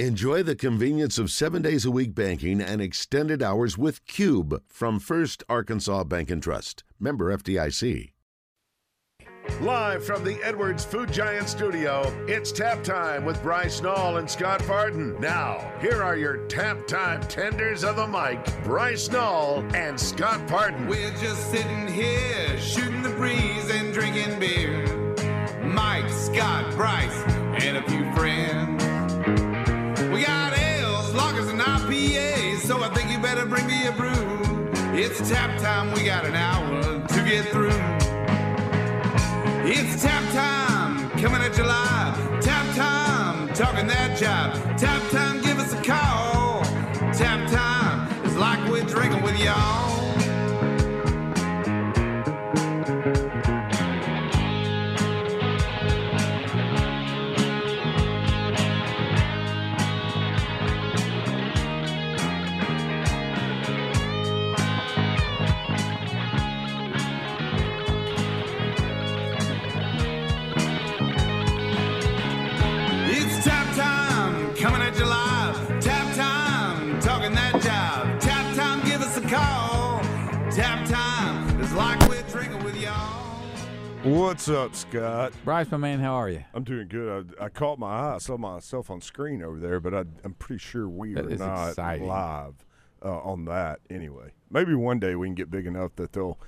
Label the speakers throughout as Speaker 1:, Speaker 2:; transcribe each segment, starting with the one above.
Speaker 1: Enjoy the convenience of seven days a week banking and extended hours with Cube from First Arkansas Bank and Trust. Member FDIC. Live from the Edwards Food Giant studio, it's tap time with Bryce Nall and Scott Parton. Now, here are your tap time tenders of the mic, Bryce Nall and Scott Parton.
Speaker 2: We're just sitting here shooting the breeze and drinking beer. Mike, Scott, Bryce, and a few a brew. It's tap time, we got an hour to get through. It's tap time, coming at July. Tap time, talking that job. Tap time, give us a call. Tap time it's like we're drinking with y'all.
Speaker 3: What's up, Scott?
Speaker 4: Bryce, my man, how are you?
Speaker 3: I'm doing good. I, I caught my eye. I saw myself on screen over there, but I, I'm pretty sure we
Speaker 4: That
Speaker 3: are not
Speaker 4: exciting.
Speaker 3: live uh, on that anyway. Maybe one day we can get big enough that they'll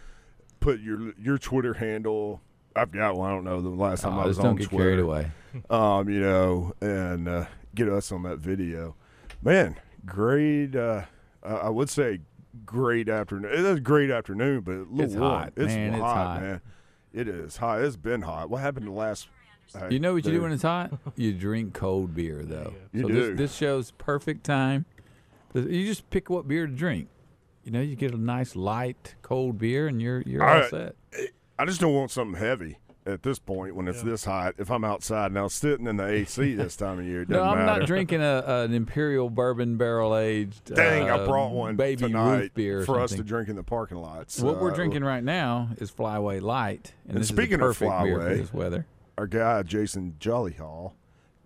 Speaker 3: put your your Twitter handle. I've got one. I don't know the last time
Speaker 4: Oh,
Speaker 3: I was
Speaker 4: just don't
Speaker 3: on
Speaker 4: get
Speaker 3: Twitter.
Speaker 4: carried away.
Speaker 3: Um, you know, and uh, get us on that video. Man, great. Uh, I would say great afternoon. It is a great afternoon, but a little
Speaker 4: It's
Speaker 3: warm.
Speaker 4: hot,
Speaker 3: It's
Speaker 4: man, it's
Speaker 3: hot,
Speaker 4: hot.
Speaker 3: man. It is hot. It's been hot. What happened the last? uh,
Speaker 4: You know what you do when it's hot? You drink cold beer, though.
Speaker 3: You
Speaker 4: so
Speaker 3: do.
Speaker 4: This, this shows perfect time. You just pick what beer to drink. You know, you get a nice light cold beer, and you're you're all
Speaker 3: I-
Speaker 4: set.
Speaker 3: I just don't want something heavy at this point when it's this hot. If I'm outside now, sitting in the AC this time of year, it
Speaker 4: No, I'm
Speaker 3: matter.
Speaker 4: not drinking a, an imperial bourbon barrel aged.
Speaker 3: Dang,
Speaker 4: uh,
Speaker 3: I brought one
Speaker 4: baby
Speaker 3: tonight
Speaker 4: beer or
Speaker 3: for us to drink in the parking lots.
Speaker 4: What we're
Speaker 3: Uh,
Speaker 4: drinking right now is Flyway Light, and,
Speaker 3: And
Speaker 4: this
Speaker 3: speaking
Speaker 4: is
Speaker 3: of
Speaker 4: a perfect beer for
Speaker 3: Flyway,
Speaker 4: this weather.
Speaker 3: Our guy Jason Jollyhall.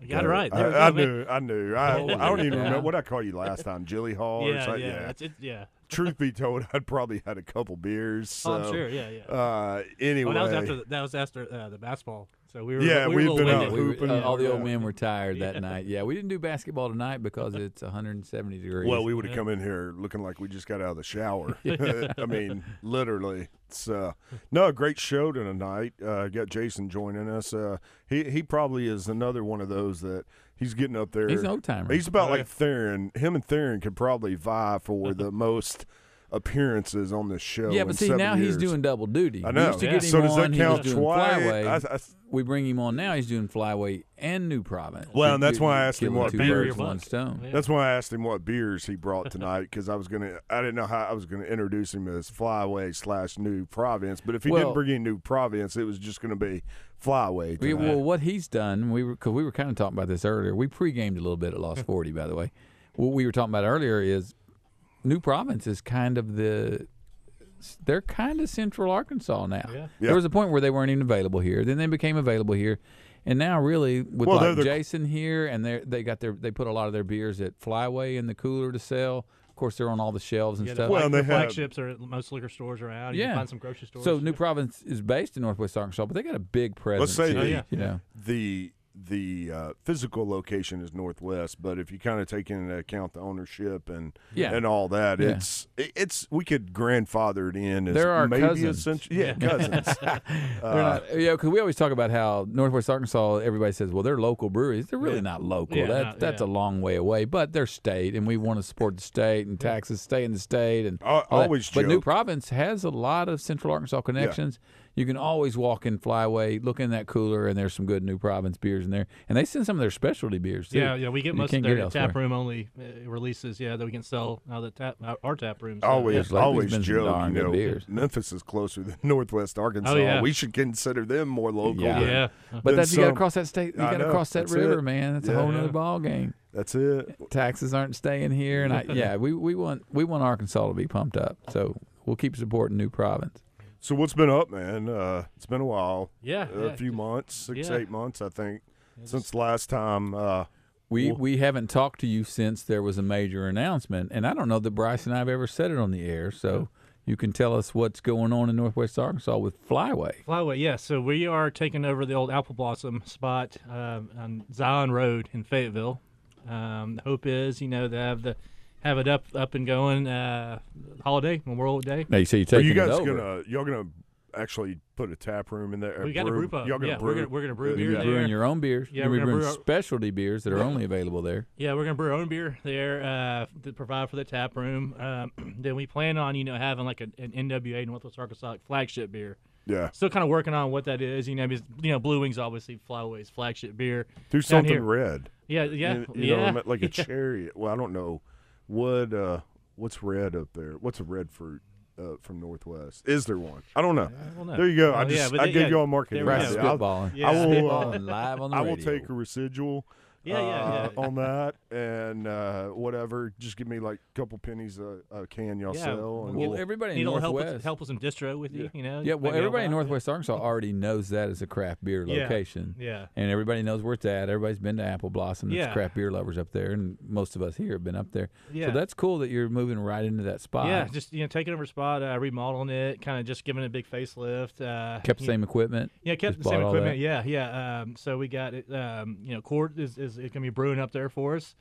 Speaker 5: You got it right.
Speaker 3: I, I knew. I knew. I, I don't even
Speaker 4: yeah.
Speaker 3: remember what I called you last time. Jilly Hall. or
Speaker 5: Yeah,
Speaker 3: something?
Speaker 5: yeah, that's it. Yeah.
Speaker 3: Truth be told, I'd probably had a couple beers. So,
Speaker 5: oh, I'm sure. Yeah, yeah.
Speaker 3: Uh, anyway,
Speaker 5: oh, that was after the, that was after uh, the basketball. So we were
Speaker 3: Yeah,
Speaker 5: we were
Speaker 3: we've been out.
Speaker 4: We were- uh, all the old men were tired that night. Yeah, we didn't do basketball tonight because it's 170 degrees.
Speaker 3: Well, we would have come in here looking like we just got out of the shower. I mean, literally. It's uh, no great show tonight. Uh, got Jason joining us. Uh, he he probably is another one of those that he's getting up there.
Speaker 4: He's an old timer.
Speaker 3: He's about
Speaker 5: Oh,
Speaker 3: like Theron. Him and Theron could probably vie for uh-huh. the most appearances on this show.
Speaker 4: yeah,
Speaker 3: in
Speaker 4: but see,
Speaker 3: seven
Speaker 4: now he's doing double duty.
Speaker 3: I know.
Speaker 4: used to
Speaker 5: Yeah.
Speaker 4: get him
Speaker 3: So does that
Speaker 4: on, he
Speaker 3: count
Speaker 4: was doing
Speaker 3: twice? I- I-
Speaker 4: we bring him on now. He's doing Flyway and New Province.
Speaker 3: Well, and that's
Speaker 4: you-
Speaker 3: why I asked him what
Speaker 4: two
Speaker 5: beer
Speaker 4: birds
Speaker 5: your
Speaker 4: with one stone.
Speaker 5: Yeah.
Speaker 3: That's why I asked him what beers he brought tonight because I was gonna I didn't know how I was gonna introduce him as Flyway slash New Province, but if he
Speaker 4: Well-
Speaker 3: didn't bring in New Province, it was just gonna be Flyway.
Speaker 4: We, well, what he's done, we were because we were kind of talking about this earlier. We pre-gamed a little bit at Lost Forty, by the way. What we were talking about earlier is New Province is kind of the they're kind of Central Arkansas now.
Speaker 5: Yeah.
Speaker 3: Yeah.
Speaker 4: There was a point where they weren't even available here. Then they became available here, and now really with
Speaker 3: Well, they're
Speaker 4: like
Speaker 3: the-
Speaker 4: Jason here, and they they got their they put a lot of their beers at Flyway in the cooler to sell. Of course, they're on all the shelves and
Speaker 5: Yeah, the,
Speaker 4: stuff.
Speaker 3: Well,
Speaker 5: flag,
Speaker 3: and they
Speaker 5: the
Speaker 3: have-
Speaker 5: flagships are most liquor stores are out. You
Speaker 4: Yeah.
Speaker 5: can find some grocery stores.
Speaker 4: so New Province is based in Northwest Arkansas, but they got a big presence.
Speaker 3: say
Speaker 4: here,
Speaker 3: the-
Speaker 5: yeah.
Speaker 4: you know.
Speaker 3: the the uh, physical location is Northwest, but if you kind of take into account the ownership and
Speaker 4: Yeah.
Speaker 3: and all that,
Speaker 4: Yeah.
Speaker 3: it's it's we could grandfather it in as
Speaker 4: They're
Speaker 3: maybe
Speaker 4: cousins.
Speaker 3: essentially yeah, cousins. Uh,
Speaker 4: not, yeah, because we always talk about how Northwest Arkansas. Everybody says, "Well, they're local breweries. They're really
Speaker 5: Yeah.
Speaker 4: not local.
Speaker 5: Yeah,
Speaker 4: that,
Speaker 5: no,
Speaker 4: that's
Speaker 5: yeah.
Speaker 4: a long way away, but they're state, and we want to support the state, and taxes stay in the state, and
Speaker 3: I
Speaker 4: all that.
Speaker 3: always
Speaker 4: But New
Speaker 3: joke.
Speaker 4: Province has a lot of Central Arkansas connections. You can always walk in Flyway, look in that cooler, and there's some good New Province beers in there, and they send some of their specialty beers too.
Speaker 5: Yeah, yeah, we get
Speaker 4: You
Speaker 5: most
Speaker 4: can't
Speaker 5: of
Speaker 4: get
Speaker 5: their tap room only uh, releases. Yeah, that we can sell out of the tap our, our tap rooms.
Speaker 3: Always,
Speaker 4: Yes, lately
Speaker 3: always
Speaker 4: been some
Speaker 3: joke. You know,
Speaker 4: beers.
Speaker 3: Memphis is closer than Northwest Arkansas.
Speaker 5: Oh, yeah.
Speaker 3: We should consider them more local.
Speaker 4: Yeah.
Speaker 5: yeah.
Speaker 3: than-
Speaker 5: yeah.
Speaker 4: But
Speaker 3: Then
Speaker 4: that's you got to cross that state. You
Speaker 3: I
Speaker 4: got to cross that
Speaker 3: that's
Speaker 4: river,
Speaker 3: it.
Speaker 4: man. That's
Speaker 3: Yeah.
Speaker 4: a whole
Speaker 5: Yeah.
Speaker 4: other ball game.
Speaker 3: That's it.
Speaker 4: taxes aren't staying here, and I, yeah, we, we want we want Arkansas to be pumped up, so we'll keep supporting New Province.
Speaker 3: So what's been up, man? Uh, it's been a while.
Speaker 5: Yeah,
Speaker 3: a
Speaker 5: yeah.
Speaker 3: few months, six,
Speaker 5: Yeah.
Speaker 3: eight months, I think, since last time uh,
Speaker 4: We we haven't talked to you since there was a major announcement, and I don't know that Bryce and I have ever said it on the air. So you can tell us what's going on in Northwest Arkansas with Flyway.
Speaker 5: Flyway, yeah. So we are taking over the old Apple Blossom spot um, on Zion Road in Fayetteville. Um, the hope is, you know, to have the have it up up and going uh, holiday Memorial Day.
Speaker 4: Now you say you're
Speaker 3: Are you guys gonna y'all gonna actually put a tap room in there?
Speaker 5: We got a brew pub.
Speaker 3: Y'all gonna
Speaker 5: Yeah,
Speaker 3: brew?
Speaker 5: we're gonna- we're gonna brew
Speaker 3: uh,
Speaker 5: beer
Speaker 4: You're brewing your own beers.
Speaker 5: Yeah,
Speaker 4: You're
Speaker 5: we're gonna
Speaker 4: brewing
Speaker 5: brew our-
Speaker 4: specialty beers that are only available there.
Speaker 5: Yeah, we're gonna brew our own beer there uh, to provide for the tap room. Um, then we plan on, you know, having like a, an NWA Northwest Arkansas flagship beer.
Speaker 3: Yeah.
Speaker 5: Still kind of working on what that is, you know, because you know, Blue Wings obviously Flyway's flagship beer.
Speaker 3: Do
Speaker 5: Down
Speaker 3: something
Speaker 5: here.
Speaker 3: red.
Speaker 5: Yeah, yeah,
Speaker 3: You, you know what I
Speaker 5: yeah.
Speaker 3: mean? like a
Speaker 5: yeah.
Speaker 3: cherry. Well, I don't know what uh what's red up there. What's a red fruit uh, from Northwest? Is there one? I don't know.
Speaker 5: don't know.
Speaker 3: There you go. I
Speaker 5: Well, yeah,
Speaker 3: just I
Speaker 5: they-
Speaker 3: gave
Speaker 5: yeah,
Speaker 3: you all marketing.
Speaker 5: there we
Speaker 4: Bryce
Speaker 5: go.
Speaker 4: is
Speaker 3: I'll-
Speaker 5: Yeah.
Speaker 3: I will, uh,
Speaker 4: live on the
Speaker 3: I will
Speaker 4: radio.
Speaker 3: take a residual.
Speaker 5: Yeah, yeah,
Speaker 3: uh,
Speaker 5: yeah.
Speaker 3: On that and uh, whatever, just give me like a couple pennies a, a can y'all
Speaker 5: Yeah,
Speaker 3: sell.
Speaker 5: we'll
Speaker 3: And
Speaker 4: Well,
Speaker 3: we'll-
Speaker 4: everybody in
Speaker 5: Need a little help with,
Speaker 4: Northwest.
Speaker 5: help with some distro with you, you know?
Speaker 4: Yeah, well, everybody in
Speaker 5: help out.
Speaker 4: Northwest Arkansas already knows that as a craft beer location.
Speaker 5: Yeah.
Speaker 4: And everybody knows where it's at. Everybody's been to Apple Blossom. There's
Speaker 5: Yeah.
Speaker 4: craft beer lovers up there, and most of us here have been up there.
Speaker 5: Yeah.
Speaker 4: So that's cool that you're moving right into that spot.
Speaker 5: Yeah, just you know, taking over a spot, uh, remodeling it, kind of just giving it a big facelift. Uh,
Speaker 4: Kept the
Speaker 5: you-
Speaker 4: same equipment.
Speaker 5: Yeah, kept
Speaker 4: Just
Speaker 5: the same equipment. Yeah, yeah. Um, so we got it. Um, you know, Court is is going to be brewing up there for us.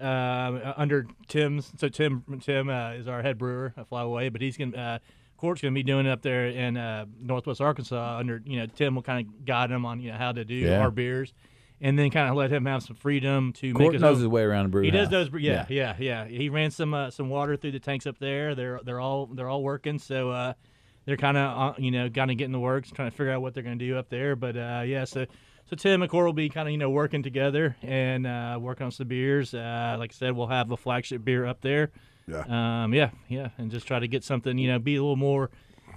Speaker 5: Um, uh, under Tim's. So Tim Tim uh, is our head brewer at Flyway, but he's going to uh, Court's going to be doing it up there in uh, Northwest Arkansas. Under you know, Tim will kind of guide him on you know how to do
Speaker 4: Yeah.
Speaker 5: our beers, and then kind of let him have some freedom to make his
Speaker 4: knows
Speaker 5: own.
Speaker 4: his way around a brew
Speaker 5: He does
Speaker 4: house.
Speaker 5: those, yeah, yeah, yeah, He ran some uh, some water through the tanks up there. They're they're all they're all working. So uh, they're kind of uh, you know kind of getting the works, trying to figure out what they're going to do up there. But uh, yeah, so so Tim and Core will be kind of you know working together and uh, working on some beers. Uh, like I said, we'll have a flagship beer up there.
Speaker 3: Yeah.
Speaker 5: Um, yeah, yeah, and just try to get something you know be a little more.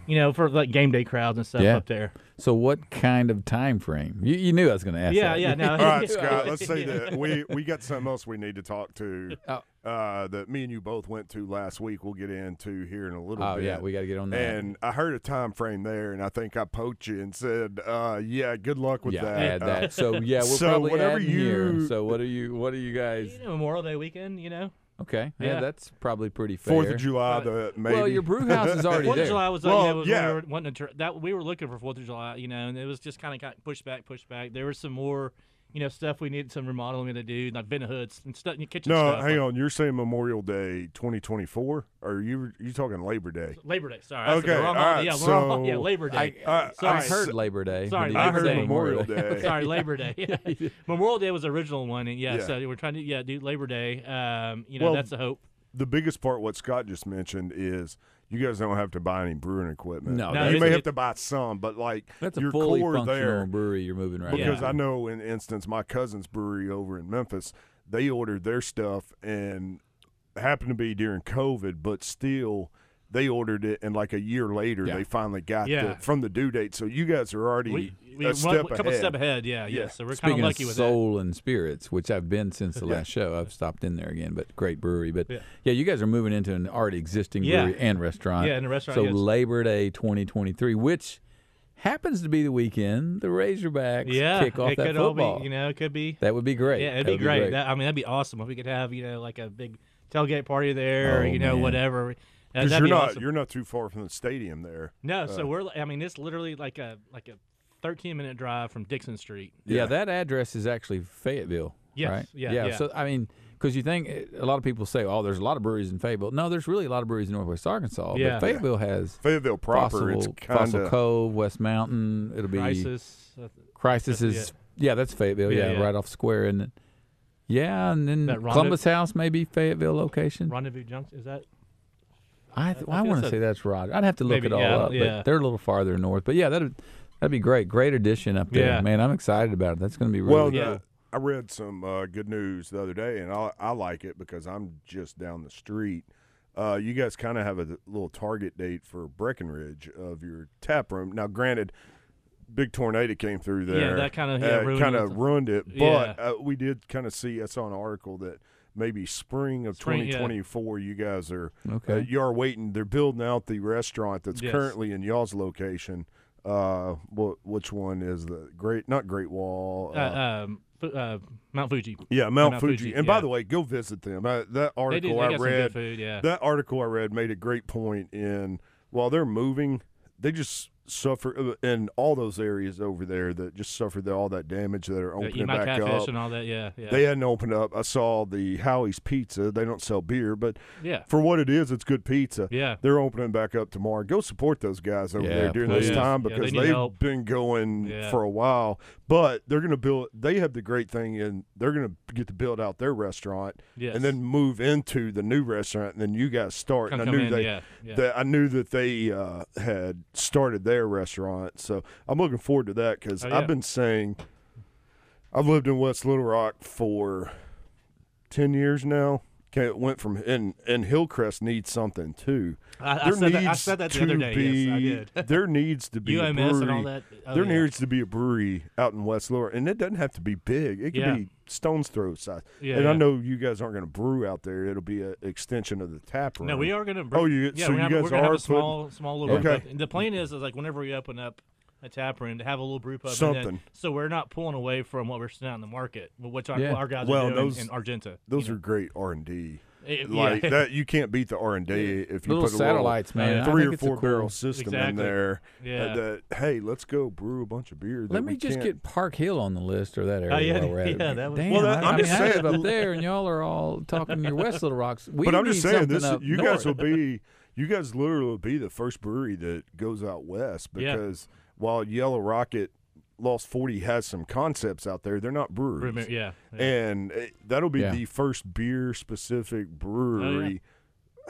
Speaker 5: You know, for like game day crowds and stuff
Speaker 4: Yeah.
Speaker 5: up there.
Speaker 4: So what kind of time frame? You, you knew I was going to ask
Speaker 5: Yeah,
Speaker 4: that.
Speaker 5: yeah, no.
Speaker 3: All right, Scott. Let's say that we we got something else we need to talk to.
Speaker 4: Oh.
Speaker 3: Uh, that me and you both went to last week. We'll get into here in a little bit.
Speaker 4: Oh
Speaker 3: bit.
Speaker 4: yeah, we got to get on that.
Speaker 3: And I heard a time frame there, and I think I poached you and said, uh, "Yeah, good luck with
Speaker 4: yeah,
Speaker 3: that."
Speaker 4: add
Speaker 3: Uh,
Speaker 4: that. So yeah, we're
Speaker 3: so
Speaker 4: probably
Speaker 3: whatever
Speaker 4: adding here.
Speaker 3: you-
Speaker 4: So what are you? What are you guys?
Speaker 5: You know, Memorial Day weekend. You know,
Speaker 4: Okay, yeah,
Speaker 5: Yeah.
Speaker 4: that's probably pretty fair.
Speaker 3: Fourth of July, the maybe.
Speaker 4: Well, your brew house is already
Speaker 5: Fourth
Speaker 4: there.
Speaker 5: of July was, uh,
Speaker 3: Well,
Speaker 5: you know, was
Speaker 3: yeah.
Speaker 5: when we were wanting to tr- that we were looking for Fourth of July, you know, and it was just kind of got pushed back, pushed back. There was some more, you know, stuff we needed some remodeling to do, like vent hoods and stuff, in your kitchen
Speaker 3: no,
Speaker 5: stuff.
Speaker 3: hang on. You're saying Memorial Day 2024, or you you talking Labor Day?
Speaker 5: Labor Day. Sorry. I
Speaker 3: Okay,
Speaker 5: wrong
Speaker 3: all
Speaker 5: yeah, we're all-
Speaker 3: so
Speaker 5: yeah, Labor Day.
Speaker 4: I,
Speaker 3: Uh,
Speaker 5: Sorry.
Speaker 4: I heard Labor Day.
Speaker 5: Sorry,
Speaker 4: but
Speaker 3: I heard
Speaker 5: Day.
Speaker 3: Memorial Day.
Speaker 5: Sorry, Labor Day. Memorial Day was the original one, and yeah,
Speaker 3: Yeah.
Speaker 5: so we're trying to yeah do Labor Day. Um, you know,
Speaker 3: Well,
Speaker 5: that's the hope.
Speaker 3: the biggest part, what Scott just mentioned, is you guys don't have to buy any brewing equipment.
Speaker 4: No,
Speaker 5: No,
Speaker 3: you
Speaker 5: it's-
Speaker 3: may have to buy some, but like
Speaker 4: That's your a
Speaker 3: your
Speaker 4: fully
Speaker 3: core
Speaker 4: functional
Speaker 3: there.
Speaker 4: brewery you're moving right
Speaker 3: Because
Speaker 4: now.
Speaker 3: I know, in instance, my cousin's brewery over in Memphis, they ordered their stuff and happened to be during COVID, but still. They ordered it, and like a year later,
Speaker 4: Yeah.
Speaker 3: they finally got
Speaker 5: Yeah.
Speaker 3: the, from the due date. So you guys are already
Speaker 5: We, we
Speaker 3: a
Speaker 5: one-
Speaker 3: step
Speaker 5: a couple
Speaker 3: ahead.
Speaker 5: step ahead. Yeah, yeah.
Speaker 3: Yeah.
Speaker 5: So we're kind of lucky
Speaker 4: of
Speaker 5: with
Speaker 4: Soul and Spirits, which I've been since the
Speaker 5: Yeah.
Speaker 4: last show, I've stopped in there again. But great brewery. But
Speaker 5: Yeah.
Speaker 4: yeah, you guys are moving into an already existing
Speaker 5: Yeah.
Speaker 4: brewery and restaurant.
Speaker 5: Yeah, and a restaurant,
Speaker 4: So
Speaker 5: yes.
Speaker 4: Labor Day 2023, which happens to be the weekend the Razorbacks.
Speaker 5: Yeah,
Speaker 4: kick off
Speaker 5: it
Speaker 4: that
Speaker 5: could all
Speaker 4: football.
Speaker 5: be. You know, it could be.
Speaker 4: that would be great.
Speaker 5: Yeah, it'd
Speaker 4: That
Speaker 5: be
Speaker 4: would
Speaker 5: great. That, I mean, that'd be awesome if we could have you know like a big tailgate party there, or
Speaker 4: Oh,
Speaker 5: you know
Speaker 4: man.
Speaker 5: whatever. Uh,
Speaker 3: Because you're
Speaker 5: be
Speaker 3: not
Speaker 5: awesome.
Speaker 3: you're not too far from the stadium there.
Speaker 5: No,
Speaker 3: uh,
Speaker 5: so we're. I mean, it's literally like a like a 13 minute drive from Dixon Street.
Speaker 4: yeah.
Speaker 3: Yeah.
Speaker 4: that address is actually Fayetteville.
Speaker 5: Yes,
Speaker 4: Right?
Speaker 5: yeah,
Speaker 4: yeah.
Speaker 5: yeah.
Speaker 4: So I mean, because you think a lot of people say, "Oh, there's a lot of breweries in Fayetteville." No, there's really a lot of breweries in Northwest Arkansas.
Speaker 5: Yeah.
Speaker 4: But Fayetteville has
Speaker 3: Fayetteville proper,
Speaker 4: Fossil,
Speaker 3: it's kind
Speaker 4: Fossil
Speaker 3: of
Speaker 4: Cove, West Mountain. It'll be
Speaker 5: Crisis. uh,
Speaker 4: Crisis
Speaker 5: That's-
Speaker 4: is yeah, that's Fayetteville. Yeah,
Speaker 5: Yeah, yeah.
Speaker 4: right off Square, and it? yeah, and then Columbus House maybe Fayetteville location.
Speaker 5: Rendezvous Junction. Is that?
Speaker 4: I th-
Speaker 5: I
Speaker 4: I, want to say that's Roger. I'd have to look
Speaker 5: Maybe,
Speaker 4: it all
Speaker 5: yeah,
Speaker 4: up,
Speaker 5: yeah.
Speaker 4: but they're a little farther north. But yeah, that'd that'd be great. Great addition up there,
Speaker 5: Yeah.
Speaker 4: man. I'm excited about it. That's going to be really
Speaker 3: well.
Speaker 4: cool.
Speaker 5: Yeah.
Speaker 3: I read some uh, good news the other day, and I, I like it because I'm just down the street. Uh, you guys kind of have a little target date for Breckenridge of your tap room. Now, granted, big tornado came through there.
Speaker 5: Yeah, that kinda, yeah, ruined
Speaker 3: kind of ruined it. But
Speaker 5: Yeah.
Speaker 3: uh, we did kind of see. I saw an article that maybe spring of
Speaker 5: Spring, yeah.
Speaker 3: 2024, you guys are
Speaker 4: Okay.
Speaker 3: uh, you are waiting. They're building out the restaurant that's
Speaker 5: Yes.
Speaker 3: currently in y'all's location. Uh, what which one is the great? Not Great Wall.
Speaker 5: Uh, um, uh, Mount Fuji.
Speaker 3: yeah, Mount,
Speaker 5: Mount
Speaker 3: Fuji.
Speaker 5: Fuji,
Speaker 3: And by the way, go visit them. Uh, that
Speaker 5: They do.
Speaker 3: article
Speaker 5: They
Speaker 3: I read.
Speaker 5: food. Yeah.
Speaker 3: That article I read made a great point in while they're moving, they just suffer uh, in all those areas over there that just suffered the, all that damage that are opening
Speaker 5: eat
Speaker 3: back up.
Speaker 5: and all that. Yeah. Yeah.
Speaker 3: They hadn't opened up. I saw the Howie's Pizza. They don't sell beer, but
Speaker 5: yeah.
Speaker 3: for what it is, it's good pizza.
Speaker 5: Yeah.
Speaker 3: They're opening back up tomorrow. Go support those guys over
Speaker 4: Yeah,
Speaker 3: there during this
Speaker 4: please.
Speaker 3: time
Speaker 5: Yeah, they
Speaker 3: because they've
Speaker 5: help.
Speaker 3: been going
Speaker 5: Yeah.
Speaker 3: for a while. But they're going to build. They have the great thing, and they're going to get to build out their restaurant
Speaker 5: Yes.
Speaker 3: and then move into the new restaurant. And then you guys start.
Speaker 5: Come,
Speaker 3: and I knew
Speaker 5: in.
Speaker 3: they.
Speaker 5: yeah. Yeah.
Speaker 3: That I knew that they uh, had started their restaurant, so I'm looking forward to that because
Speaker 5: Oh, yeah.
Speaker 3: I've been saying I've lived in West Little Rock for ten years now. Okay, it went from and and Hillcrest needs something too.
Speaker 5: I, I said that. I said that the other day.
Speaker 3: Be,
Speaker 5: yes, I did.
Speaker 3: there needs to be a
Speaker 5: UMS
Speaker 3: brewery.
Speaker 5: and all that. Oh,
Speaker 3: there
Speaker 5: yeah.
Speaker 3: needs to be a brewery out in West Little, Rock, and it doesn't have to be big. It can
Speaker 5: Yeah.
Speaker 3: be stone's throw size.
Speaker 5: Yeah,
Speaker 3: and I know you guys aren't going to brew out there. It'll be an extension of the tap room.
Speaker 5: No, we are gonna. brew.
Speaker 3: Oh, you-
Speaker 5: Yeah,
Speaker 3: so you
Speaker 5: gonna,
Speaker 3: guys
Speaker 5: gonna have a small, small little.
Speaker 3: Okay.
Speaker 5: Brew. The plan is, is like whenever we open up a tap room to have a little brew pub.
Speaker 3: Something.
Speaker 5: then- so we're not pulling away from what we're seeing out in the market, which our,
Speaker 4: Yeah.
Speaker 5: our guys
Speaker 3: Well,
Speaker 5: are doing
Speaker 3: those-
Speaker 5: in Argenta.
Speaker 3: Those are great R and D.
Speaker 5: know. It-
Speaker 3: Like
Speaker 5: yeah.
Speaker 3: that, you can't beat the R and D if you
Speaker 4: Little
Speaker 3: put a
Speaker 4: satellites,
Speaker 5: little,
Speaker 4: man.
Speaker 5: uh,
Speaker 3: three or
Speaker 4: it's a
Speaker 3: four
Speaker 4: cool-
Speaker 3: barrel system in there.
Speaker 5: Yeah.
Speaker 3: uh, that hey, let's go brew a bunch of beer.
Speaker 4: Let me just
Speaker 3: can't-
Speaker 4: get Park Hill on the list or that area
Speaker 5: Oh, yeah,
Speaker 4: while we're at
Speaker 5: yeah, that was-
Speaker 4: Damn,
Speaker 3: Well, that-
Speaker 4: I,
Speaker 3: I'm
Speaker 4: I
Speaker 3: just
Speaker 4: mean, I
Speaker 3: saying-
Speaker 4: up there, and y'all are all talking your West Little Rocks. We
Speaker 3: But I'm just saying this. You
Speaker 4: north.
Speaker 3: guys will be. You guys literally will be the first brewery that goes out west
Speaker 5: Yeah.
Speaker 3: because while Yellow Rocket Lost Forty has some concepts out there, they're not breweries.
Speaker 5: Yeah. yeah.
Speaker 3: and eh, that'll be
Speaker 4: Yeah.
Speaker 3: the first beer specific brewery.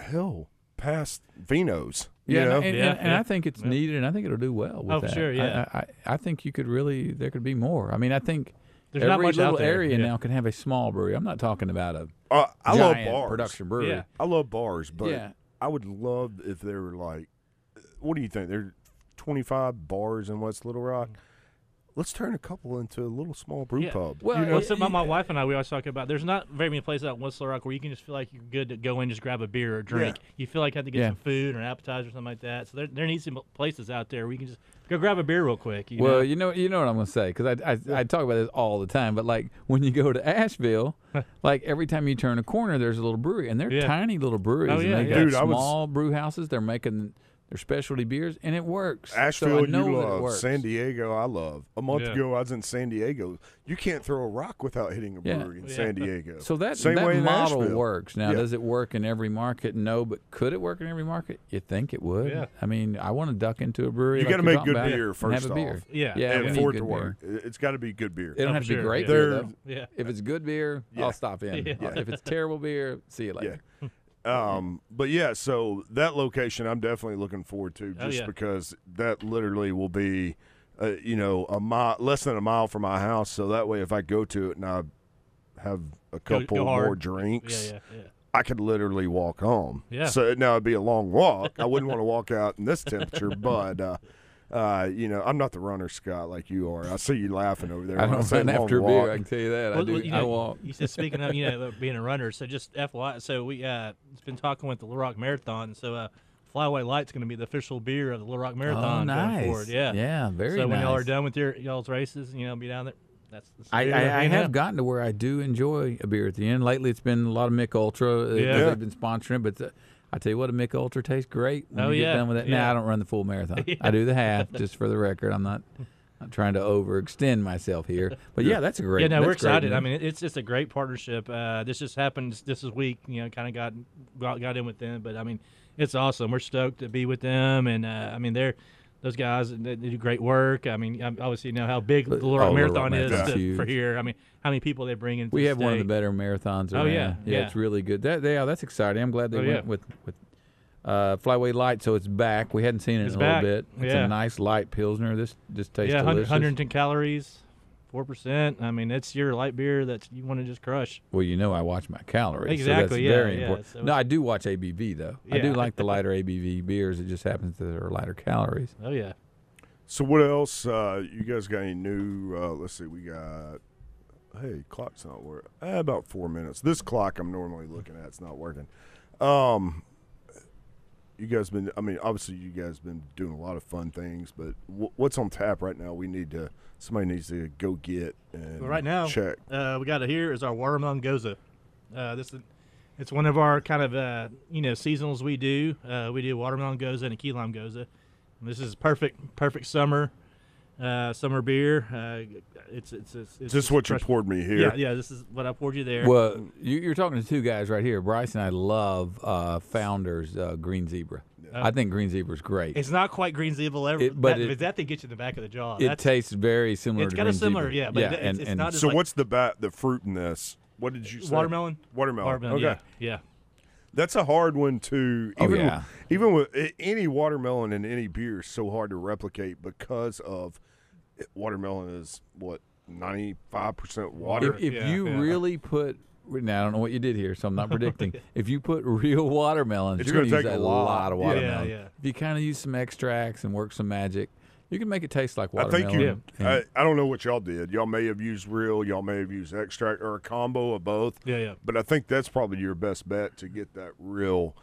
Speaker 3: Hell, past Vino's. You
Speaker 4: Yeah,
Speaker 3: know?
Speaker 4: and, and,
Speaker 5: Yeah,
Speaker 4: and
Speaker 5: yeah.
Speaker 4: I think it's
Speaker 5: Yeah.
Speaker 4: needed, and I think it'll do well with
Speaker 5: Oh,
Speaker 4: that.
Speaker 5: sure,
Speaker 4: I-
Speaker 5: yeah.
Speaker 4: I, I, I think you could really, there could be more. I mean, I think
Speaker 5: There's
Speaker 4: every
Speaker 5: not much
Speaker 4: little
Speaker 5: out there.
Speaker 4: area
Speaker 5: yeah.
Speaker 4: now can have a small brewery. I'm not talking about a
Speaker 3: Uh, I love
Speaker 4: giant
Speaker 3: bars.
Speaker 4: production brewery.
Speaker 5: Yeah.
Speaker 3: I love bars, but
Speaker 4: Yeah.
Speaker 3: I would love if there were like, what do you think? There are 25 bars in West Little Rock. Let's turn a couple into a little small brew
Speaker 5: Yeah.
Speaker 3: pub.
Speaker 4: Well,
Speaker 3: you know?
Speaker 5: Well, so my, my wife and I, we always talk about. There's not very many places out in West Little Rock where you can just feel like you're good to go in, just grab a beer or drink. You feel like you have to get
Speaker 4: Yeah.
Speaker 5: some food or an appetizer or something like that. So there, there needs some places out there where you can just go grab a beer real quick. You
Speaker 4: well,
Speaker 5: know?
Speaker 4: you know, you know what I'm going to say because I, I I talk about this all the time. But like when you go to Asheville, like every time you turn a corner, there's a little brewery, and they're
Speaker 5: Yeah.
Speaker 4: tiny little breweries.
Speaker 5: Oh,
Speaker 4: and
Speaker 5: yeah,
Speaker 4: they
Speaker 5: yeah.
Speaker 4: got
Speaker 3: Dude, I was-
Speaker 4: small brew houses. They're making their specialty beers, and it works.
Speaker 3: Asheville,
Speaker 4: so I know
Speaker 3: you love. San Diego, I love. A month
Speaker 5: Yeah.
Speaker 3: ago, I was in San Diego. You can't throw a rock without hitting a
Speaker 4: Yeah.
Speaker 3: brewery in
Speaker 5: Yeah.
Speaker 3: San Diego.
Speaker 4: So that
Speaker 3: Same
Speaker 4: that
Speaker 3: way
Speaker 4: model
Speaker 3: Asheville.
Speaker 4: works. Now,
Speaker 3: Yeah.
Speaker 4: does it work in every market? No, but could it work in every market? You think it would?
Speaker 5: Yeah.
Speaker 4: I mean, I want to duck into a brewery.
Speaker 3: You
Speaker 4: like
Speaker 3: gotta make good
Speaker 4: about
Speaker 3: beer
Speaker 4: and
Speaker 3: first
Speaker 4: have a beer.
Speaker 3: off.
Speaker 5: Yeah.
Speaker 4: yeah.
Speaker 3: and
Speaker 4: we
Speaker 3: for
Speaker 4: need
Speaker 3: it to
Speaker 4: good
Speaker 3: work, It- it's got to be good beer.
Speaker 4: It don't have to be great
Speaker 5: yeah.
Speaker 4: beer though.
Speaker 5: yeah.
Speaker 4: If it's good beer,
Speaker 3: Yeah.
Speaker 4: I'll stop in.
Speaker 5: Yeah.
Speaker 4: If it's terrible beer, see you later.
Speaker 3: Um, but yeah, so that location I'm definitely looking forward to,
Speaker 5: Oh,
Speaker 3: just
Speaker 5: yeah.
Speaker 3: because that literally will be, uh, you know, a mile less than a mile from my house. So that way, if I go to it and I have a couple
Speaker 5: go hard.
Speaker 3: more drinks,
Speaker 5: yeah, yeah.
Speaker 3: I could literally walk home.
Speaker 5: Yeah.
Speaker 3: So now it'd be a long walk. I wouldn't want to walk out in this temperature, but. Uh, uh, you know, I'm not the runner, Scott, like you are. I see you laughing over there.
Speaker 4: I don't
Speaker 3: say
Speaker 4: run after a
Speaker 3: walk.
Speaker 4: beer. I can tell you that. I do.
Speaker 5: well, you
Speaker 4: I
Speaker 5: know,
Speaker 4: walk.
Speaker 5: You said speaking of you know being a runner, so just FYI, so we uh, it's been talking with the Little Rock Marathon, so uh, Flyway Light's going to be the official beer of the Little Rock Marathon.
Speaker 4: Oh,
Speaker 5: Marathon
Speaker 4: nice.
Speaker 5: going forward. Yeah,
Speaker 4: Yeah, very
Speaker 5: so
Speaker 4: nice.
Speaker 5: when y'all are done with your y'all's races, you know, be down there. That's, that's the
Speaker 4: I, I, I have
Speaker 5: know.
Speaker 4: gotten to where I do enjoy a beer at the end. Lately, it's been a lot of Mich Ultra. uh,
Speaker 5: Yeah.
Speaker 4: They've been sponsoring, but uh, I tell you what, a Mich Ultra tastes great when
Speaker 5: Oh,
Speaker 4: you get done with it.
Speaker 5: Yeah.
Speaker 4: Now I don't run the full marathon.
Speaker 5: Yeah.
Speaker 4: I do the half, just for the record. I'm not, not trying to overextend myself here. But yeah, that's a great.
Speaker 5: Yeah, no, we're excited. I mean, it's just a great partnership. Uh, this just happened this is week. You know, kind of got, got got in with them, but I mean, it's awesome. We're stoked to be with them, and uh, I mean, they're those guys they, do great work. I mean, obviously, you know how big the Little Rock
Speaker 4: oh, Little
Speaker 5: Marathon
Speaker 4: Rock
Speaker 5: is to, for here. I mean, how many people they bring in?
Speaker 4: we have one of the better marathons
Speaker 5: Oh, yeah,
Speaker 4: yeah,
Speaker 5: yeah.
Speaker 4: it's really good. That, yeah, that's exciting. I'm glad they
Speaker 5: Oh,
Speaker 4: went
Speaker 5: yeah.
Speaker 4: with with uh, Flyway Light, so it's back. We hadn't seen it
Speaker 5: It's
Speaker 4: in a
Speaker 5: back.
Speaker 4: little bit. It's
Speaker 5: Yeah.
Speaker 4: a nice light pilsner. This just tastes
Speaker 5: Yeah, 100,
Speaker 4: delicious.
Speaker 5: 110 calories, four percent. I mean, it's your light beer that you want to just crush.
Speaker 4: Well, you know, I watch my calories.
Speaker 5: Exactly,
Speaker 4: So that's
Speaker 5: yeah,
Speaker 4: very
Speaker 5: yeah,
Speaker 4: important.
Speaker 5: so
Speaker 4: no, I do watch ABV though. Yeah. I do like the lighter ABV beers. It just happens that they're lighter calories.
Speaker 5: Oh yeah.
Speaker 3: So what else? Uh, you guys got any new? Uh, let's see. We got. Hey, clock's not working. Eh, about four minutes. This clock I'm normally looking at, it's not working. Um, you guys been? I mean, obviously you guys been doing a lot of fun things, but w- what's on tap right now? We need to. Somebody needs to go get and
Speaker 5: Well, right now,
Speaker 3: check.
Speaker 5: Uh, we got it here is our watermelon gose. Uh, this is it's one of our kind of uh, you know seasonals we do. Uh, we do watermelon gose and a key lime goza. And this is perfect perfect summer uh, summer beer. Uh, it's it's it's, it's
Speaker 3: Is this what you poured me here?
Speaker 5: Yeah, yeah. This is what I poured you there.
Speaker 4: Well, you, you're talking to two guys right here. Bryce and I love uh, Founders uh, Green Zebra. I think Green Zebra is great.
Speaker 5: It's not quite green zebra, ever,
Speaker 4: It- but
Speaker 5: that,
Speaker 4: it-
Speaker 5: that thing gets you in the back of the jaw.
Speaker 4: it
Speaker 5: That's-
Speaker 4: tastes very similar
Speaker 5: it's
Speaker 4: to
Speaker 5: got a similar,
Speaker 4: Zebra.
Speaker 5: yeah, but
Speaker 4: yeah,
Speaker 5: it-
Speaker 4: and,
Speaker 5: it's
Speaker 4: and
Speaker 5: not
Speaker 3: So
Speaker 5: like-
Speaker 3: what's the bat the fruit in this? What did you say?
Speaker 5: watermelon.
Speaker 3: Watermelon.
Speaker 5: Watermelon.
Speaker 3: Okay.
Speaker 5: Yeah, yeah.
Speaker 3: That's a hard one to
Speaker 4: Oh,
Speaker 3: even
Speaker 4: yeah.
Speaker 3: even with any watermelon in any beer is so hard to replicate because of it- watermelon is what ninety five percent water.
Speaker 4: if, if
Speaker 5: Yeah,
Speaker 4: you
Speaker 5: yeah.
Speaker 4: really put now I don't know what you did here, so I'm not predicting. if you put real watermelons,
Speaker 3: It's
Speaker 4: you're
Speaker 3: gonna
Speaker 4: gonna use
Speaker 3: a
Speaker 4: a
Speaker 3: lot.
Speaker 4: lot of watermelon.
Speaker 5: yeah. yeah.
Speaker 4: If you kind of use some extracts and work some magic, you can make it taste like watermelon.
Speaker 3: I think you. I, I don't know what y'all did. Y'all may have used real. Y'all may have used extract or a combo of both.
Speaker 5: Yeah, yeah.
Speaker 3: But I think that's probably your best bet to get that real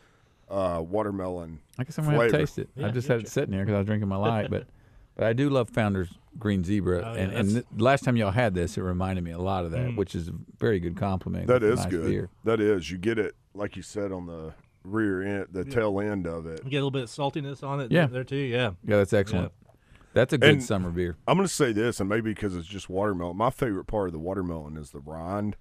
Speaker 3: uh, watermelon.
Speaker 4: I guess I'm gonna have to taste it. I just
Speaker 5: yeah,
Speaker 4: had it sitting here because I was drinking my light, but but I do love Founder's Green Zebra,
Speaker 5: Oh, yeah,
Speaker 4: and and th- last time y'all had this, it reminded me a lot of that, hmm. which is a very good compliment.
Speaker 3: That
Speaker 4: It's a
Speaker 3: is
Speaker 4: nice
Speaker 3: good.
Speaker 4: Beer.
Speaker 3: That is. You get it like you said on the rear end, the tail end of it.
Speaker 5: You get a little bit of saltiness on it
Speaker 4: Yeah.
Speaker 5: there too. Yeah.
Speaker 4: Yeah, that's excellent. That's a good
Speaker 3: And-
Speaker 4: summer beer.
Speaker 3: I'm going to say this, and maybe because it's just watermelon. My favorite part of the watermelon is the rind.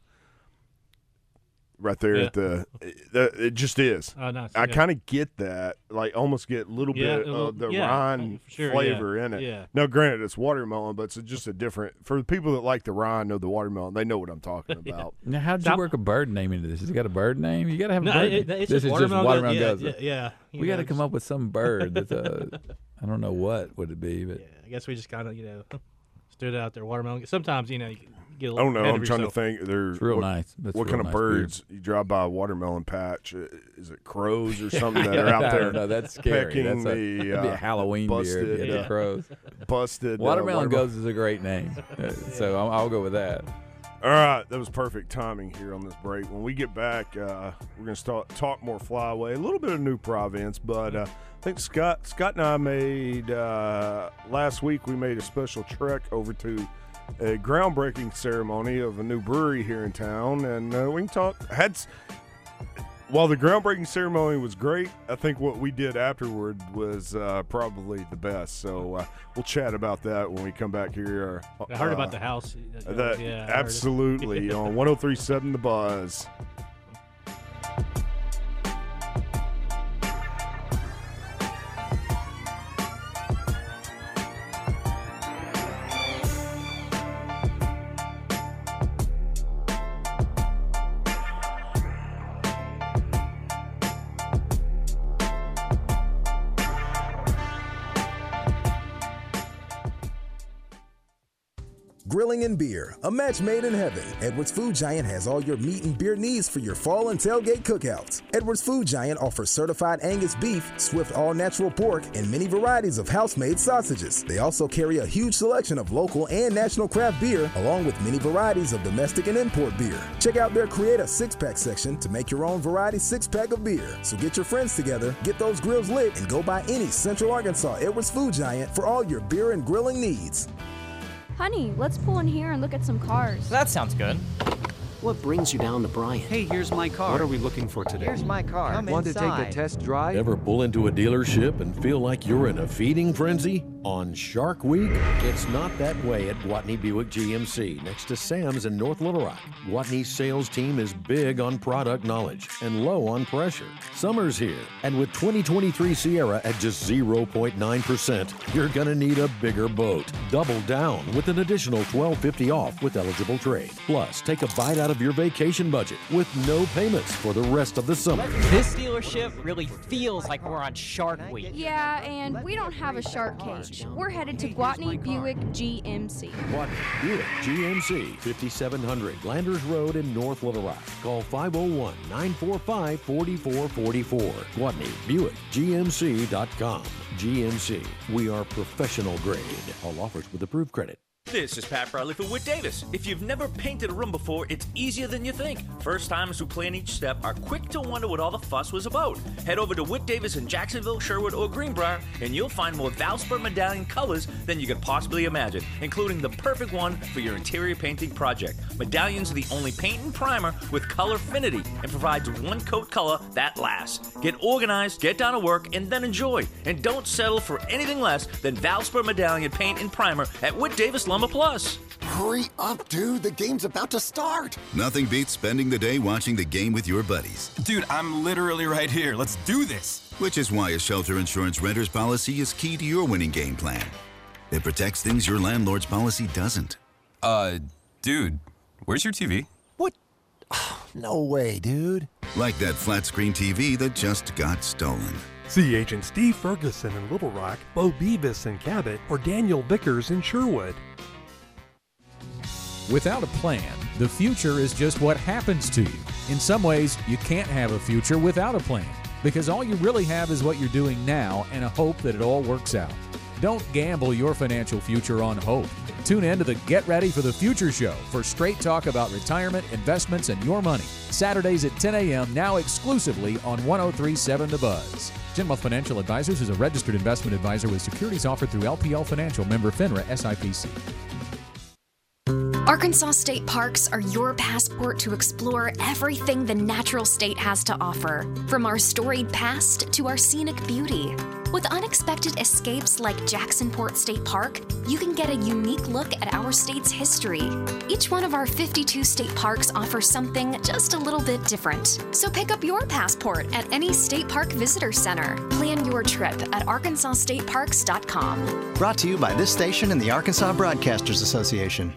Speaker 3: Right there
Speaker 5: Yeah.
Speaker 3: at the, it, it just is.
Speaker 5: Oh, nice.
Speaker 3: I
Speaker 5: yeah.
Speaker 3: kind of get that, like almost get a little
Speaker 5: Yeah,
Speaker 3: bit
Speaker 5: a little-
Speaker 3: of the
Speaker 5: yeah,
Speaker 3: rind
Speaker 5: uh, sure,
Speaker 3: flavor
Speaker 5: yeah,
Speaker 3: in it.
Speaker 5: yeah.
Speaker 3: Now, granted, it's watermelon, but it's just a different. For the people that like the rind of the watermelon, they know what I'm talking about.
Speaker 4: Now, how did
Speaker 5: Stop.
Speaker 4: you work a bird name into this? Has it got a bird name? You got to have a
Speaker 5: No,
Speaker 4: bird.
Speaker 5: it,
Speaker 4: name.
Speaker 5: it's
Speaker 4: this
Speaker 5: just
Speaker 4: is
Speaker 5: watermelon.
Speaker 4: just watermelon
Speaker 5: gose.
Speaker 4: goes.
Speaker 5: yeah, yeah, yeah. You
Speaker 4: We got to come up with some bird that's a. I don't know what would it be, but
Speaker 5: Yeah, I guess we just kind of you know stood out there watermelon. Sometimes you know you get a
Speaker 3: I
Speaker 5: little.
Speaker 3: don't know.
Speaker 5: ahead
Speaker 3: I'm
Speaker 5: of
Speaker 3: trying
Speaker 5: yourself.
Speaker 3: to think. There's
Speaker 4: it's real
Speaker 3: what,
Speaker 4: nice. That's
Speaker 3: what
Speaker 4: real
Speaker 3: kind of
Speaker 4: nice beer.
Speaker 3: birds you drive by a watermelon patch? Uh, Is it crows or something that are out there
Speaker 4: know, that's scary.
Speaker 3: pecking
Speaker 4: That's a,
Speaker 3: the,
Speaker 4: that'd be a
Speaker 3: uh,
Speaker 4: Halloween beer if
Speaker 3: busted,
Speaker 4: had the
Speaker 5: uh,
Speaker 4: crows.
Speaker 3: busted? uh,
Speaker 4: Watermelon
Speaker 3: watermelon-
Speaker 4: goes is a great name, Uh, so I'll, I'll go with that.
Speaker 3: All right, that was perfect timing here on this break. When we get back, uh, we're going to start talk more flyway, a little bit of new province, but uh, I think Scott Scott and I made uh, last week. We made a special trek over to a groundbreaking ceremony of a new brewery here in town, and uh, we can talk. Had while the groundbreaking ceremony was great, I think what we did afterward was uh, probably the best. So uh, we'll chat about that when we come back here.
Speaker 5: I heard
Speaker 3: uh,
Speaker 5: about the house.
Speaker 3: that
Speaker 5: yeah, I heard it.
Speaker 3: absolutely on 1037 The Buzz.
Speaker 6: Beer, a match made in heaven. Edwards Food Giant has all your meat and beer needs for your fall and tailgate cookouts. Edwards Food Giant offers certified Angus beef, Swift all natural pork, and many varieties of house made sausages. They also carry a huge selection of local and national craft beer, along with many varieties of domestic and import beer. Check out their Create a Six Pack section to make your own variety six pack of beer. So get your friends together, get those grills lit, and go by any Central Arkansas Edwards Food Giant for all your beer and grilling needs.
Speaker 7: Honey, let's pull in here and look at some cars.
Speaker 8: That sounds good.
Speaker 9: What brings you down to Bryant?
Speaker 10: Hey, here's my car.
Speaker 11: What are we looking for today?
Speaker 10: Here's my car. Come
Speaker 11: Want to take a test drive?
Speaker 12: Ever pull into a dealership and feel like you're in a feeding frenzy? On Shark Week, it's not that way at Gwatney Buick GMC next to Sam's in North Little Rock. Gwatney's sales team is big on product knowledge and low on pressure. Summer's here, and with 2023 Sierra at just 0.9%, you're gonna need a bigger boat. Double down with an additional 1250 off with eligible trade. Plus, take a bite out of your vacation budget with no payments for the rest of the summer.
Speaker 8: This dealership really feels like we're on Shark Week.
Speaker 7: Yeah, and we don't have a shark cage. We're headed to Gwatney Buick GMC.
Speaker 12: What? Buick GMC 5700 Landers Road in North Little Rock. Call 501 945 4444. Gwatney Buick GMC.com. GMC. We are professional grade. All offers with approved credit.
Speaker 13: This is Pat Bradley for Whit Davis. If you've never painted a room before, it's easier than you think. First timers who plan each step are quick to wonder what all the fuss was about. Head over to Whit Davis in Jacksonville, Sherwood, or Greenbrier, and you'll find more Valspar medallion colors than you could possibly imagine, including the perfect one for your interior painting project. Medallions are the only paint and primer with color affinity and provides one coat color that lasts. Get organized, get down to work, and then enjoy. And don't settle for anything less than Valspar medallion paint and primer at Whit Davis Plus.
Speaker 11: Hurry up, dude. The game's about to start.
Speaker 14: Nothing beats spending the day watching the game with your buddies.
Speaker 15: Dude, I'm literally right here. Let's do this.
Speaker 14: Which is why a shelter insurance renter's policy is key to your winning game plan. It protects things your landlord's policy doesn't.
Speaker 15: Uh, dude, where's your TV?
Speaker 11: What? no way, dude.
Speaker 14: Like that flat screen TV that just got stolen.
Speaker 16: See Agent Steve Ferguson in Little Rock, Bo Beavis in Cabot, or Daniel Vickers in Sherwood.
Speaker 17: Without a plan, the future is just what happens to you. In some ways, you can't have a future without a plan because all you really have is what you're doing now and a hope that it all works out. Don't gamble your financial future on hope. Tune in to the Get Ready for the Future show for straight talk about retirement, investments, and your money. Saturdays at 10 a.m., now exclusively on 1037 The Buzz. Genwealth Financial Advisors is a registered investment advisor with securities offered through LPL Financial member FINRA SIPC.
Speaker 18: Arkansas State Parks are your passport to explore everything the natural state has to offer, from our storied past to our scenic beauty. With unexpected escapes like Jacksonport State Park, you can get a unique look at our state's history. Each one of our 52 state parks offers something just a little bit different. So pick up your passport at any state park visitor center. Plan your trip at arkansasstateparks.com.
Speaker 9: Brought to you by this station and the Arkansas Broadcasters Association.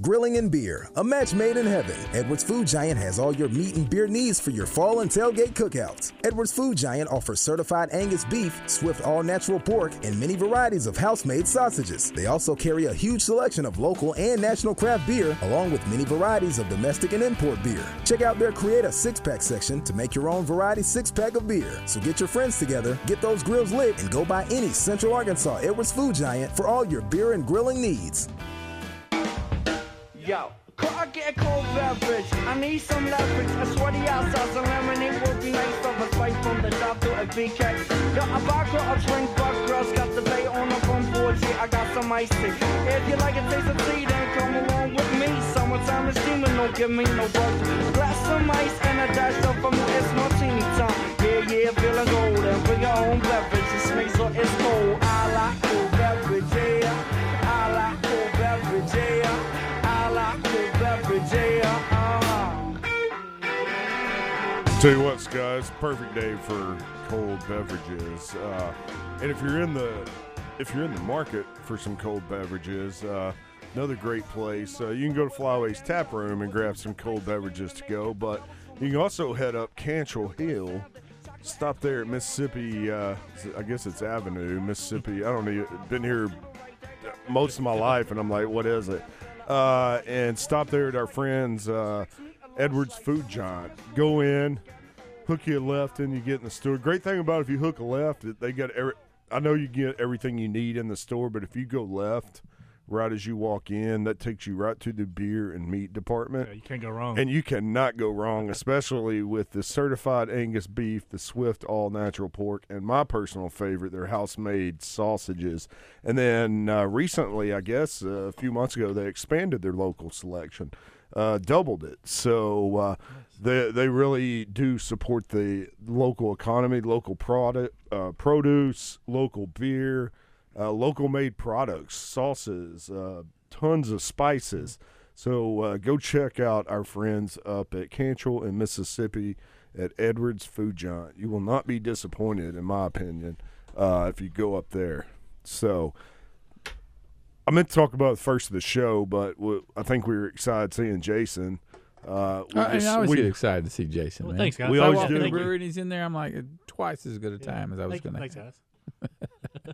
Speaker 6: Grilling and beer, a match made in heaven. Edwards Food Giant has all your meat and beer needs for your fall and tailgate cookouts. Edwards Food Giant offers certified Angus beef, Swift all natural pork, and many varieties of house made sausages. They also carry a huge selection of local and national craft beer, along with many varieties of domestic and import beer. Check out their Create a Six Pack section to make your own variety six pack of beer. So get your friends together, get those grills lit, and go by any Central Arkansas Edwards Food Giant for all your beer and grilling needs.
Speaker 19: Yo, could I get a cold beverage? I need some leverage. A sweaty outside, some lemonade would be nice. Of a swipe from the top to a BK. Yo, a vodka, a drink, but girls got the bay on up phone. Yeah, I got some ice tea. If you like a taste of tea, then come along with me. Summertime is steaming, don't give me no buzz. Glass some ice and a dash of
Speaker 3: Tell you what, guys, perfect day for cold beverages. Uh, and if you're in the if you're in the market for some cold beverages, uh, another great place. Uh, you can go to Flyway's Tap Room and grab some cold beverages to go. But you can also head up Cantrell Hill. Stop there at Mississippi. Uh, I guess it's Avenue, Mississippi. I don't know. Been here most of my life, and I'm like, what is it? Uh, and stop there at our friends uh, Edwards Food Giant. Go in, hook you a left, and you get in the store. Great thing about if you hook a left, they got every. I know you get everything you need in the store, but if you go left, right as you walk in, that takes you right to the beer and meat department.
Speaker 5: Yeah, you can't go wrong.
Speaker 3: And you cannot go wrong, especially with the certified Angus beef, the Swift all natural pork, and my personal favorite, their house made sausages. And then uh, recently, I guess uh, a few months ago, they expanded their local selection, uh, doubled it. So uh, they they really do support the local economy, local product, uh, produce, local beer uh, local made products, sauces, uh, tons of spices. So uh, go check out our friends up at Cantrell in Mississippi at Edwards Food Giant. You will not be disappointed, in my opinion, if you go up there. So I meant to talk about the first of the show, but I think we were excited seeing Jason. Uh, we
Speaker 4: I,
Speaker 3: just-
Speaker 4: I always
Speaker 3: we-
Speaker 4: get excited to see Jason.
Speaker 5: Well,
Speaker 4: man.
Speaker 5: thanks, guys.
Speaker 3: We
Speaker 4: If I
Speaker 3: always do.
Speaker 4: in the
Speaker 3: Thank
Speaker 4: and he's in there. I'm like twice as good a time as I was going to.
Speaker 5: Thanks, guys.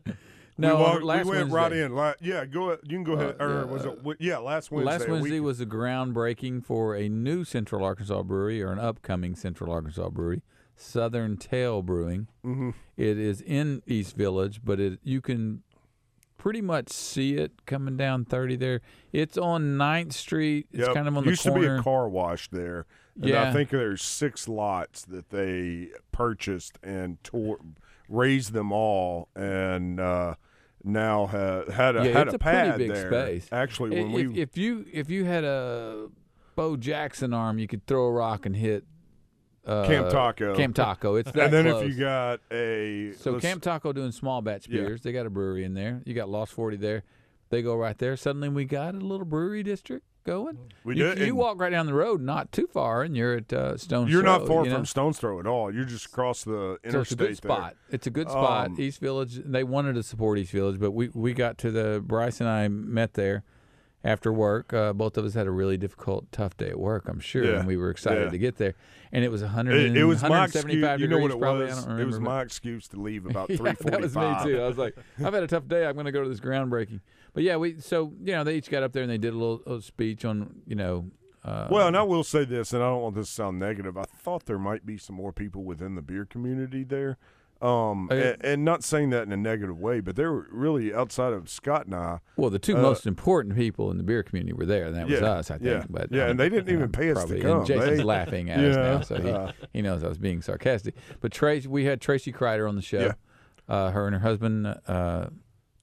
Speaker 4: No,
Speaker 3: we, walked- we
Speaker 4: last
Speaker 3: went right
Speaker 4: Wednesday.
Speaker 3: in. La- yeah, go. ahead. You can go ahead.
Speaker 4: Uh,
Speaker 3: or
Speaker 4: yeah,
Speaker 3: was
Speaker 4: uh,
Speaker 3: it? Yeah, last Wednesday.
Speaker 4: Last
Speaker 3: a
Speaker 4: Wednesday
Speaker 3: week-
Speaker 4: was the groundbreaking for a new Central Arkansas brewery or an upcoming Central Arkansas brewery, Southern Tail Brewing.
Speaker 3: Mhm.
Speaker 4: It is in East Village, but it you can pretty much see it coming down 30 there. It's on 9th Street. It's
Speaker 3: Yep.
Speaker 4: kind of on the corner.
Speaker 3: used to be a car wash there. And
Speaker 4: Yeah.
Speaker 3: I think there's six lots that they purchased and tore, raised them all, and uh, now ha- had a
Speaker 4: yeah,
Speaker 3: had
Speaker 4: it's
Speaker 3: a
Speaker 4: a,
Speaker 3: pad
Speaker 4: pretty big
Speaker 3: there.
Speaker 4: space.
Speaker 3: Actually, when
Speaker 4: if,
Speaker 3: we
Speaker 4: if you if you had a Bo Jackson arm, you could throw a rock and hit uh,
Speaker 3: Camp Taco,
Speaker 4: Camp Taco. It's that
Speaker 3: and then
Speaker 4: close.
Speaker 3: if you got a
Speaker 4: So Camp Taco doing small batch
Speaker 3: Yeah.
Speaker 4: beers. They got a brewery in there. You got Lost Forty there. They go right there. Suddenly we got a little brewery district going.
Speaker 3: We
Speaker 4: you,
Speaker 3: did,
Speaker 4: You walk right down the road, not too far, and you're at uh, Stone.
Speaker 3: you're not far
Speaker 4: you know?
Speaker 3: from Stone's Throw at all. You're just across the
Speaker 4: So
Speaker 3: interstate.
Speaker 4: it's a good
Speaker 3: there.
Speaker 4: spot. It's a good spot.
Speaker 3: Um,
Speaker 4: East Village. They wanted to support East Village, but we we got to the Bryce and I met there after work. Uh, both of us had a really difficult, tough day at work. I'm sure,
Speaker 3: Yeah.
Speaker 4: and we were excited
Speaker 3: Yeah.
Speaker 4: to get there. And it was 100.
Speaker 3: It, it was my
Speaker 4: 175
Speaker 3: excuse. You know what it
Speaker 4: probably.
Speaker 3: Was? It was my excuse to leave about
Speaker 4: Yeah,
Speaker 3: three
Speaker 4: that was me too. I was like, I've had a tough day. I'm going to go to this groundbreaking. But yeah, we so you know they each got up there and they did a little, little speech on you know. Uh,
Speaker 3: Well, and I will say this, and I don't want this to sound negative. I thought there might be some more people within the beer community there, um,
Speaker 4: yeah.
Speaker 3: and, and not saying that in a negative way, but they were really outside of Scott and I.
Speaker 4: well, the two
Speaker 3: uh,
Speaker 4: most important people in the beer community were there, and that was
Speaker 3: Yeah,
Speaker 4: us, I think.
Speaker 3: yeah,
Speaker 4: But
Speaker 3: yeah, and they didn't even pay us to come.
Speaker 4: And Jason's
Speaker 3: They-
Speaker 4: laughing at us now, so he,
Speaker 3: uh,
Speaker 4: he knows I was being sarcastic. But Tracy, we had Tracy Kreider on the show.
Speaker 3: Yeah.
Speaker 4: Uh, her and her husband.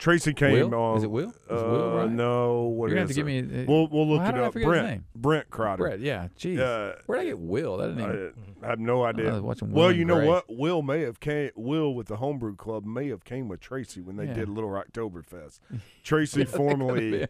Speaker 3: Tracy came
Speaker 4: Will?
Speaker 3: on.
Speaker 4: Is it Will? Is it
Speaker 3: uh,
Speaker 4: Will, right?
Speaker 3: No, what
Speaker 4: You're gonna have to give
Speaker 3: it?
Speaker 4: me. uh,
Speaker 3: We'll we'll look
Speaker 4: how
Speaker 3: it
Speaker 4: did I
Speaker 3: up.
Speaker 4: forget his
Speaker 3: Brent
Speaker 4: name?
Speaker 3: Brent Crowder.
Speaker 4: Brett, yeah. Jeez.
Speaker 3: Uh,
Speaker 4: Where'd I get Will? That didn't even.
Speaker 3: I, I have no idea.
Speaker 4: was watching Will
Speaker 3: well,
Speaker 4: and
Speaker 3: you know what? Will may have came. Will with the homebrew club may have came with Tracy when they
Speaker 4: Yeah.
Speaker 3: did Little Rocktoberfest. Tracy formerly, uh,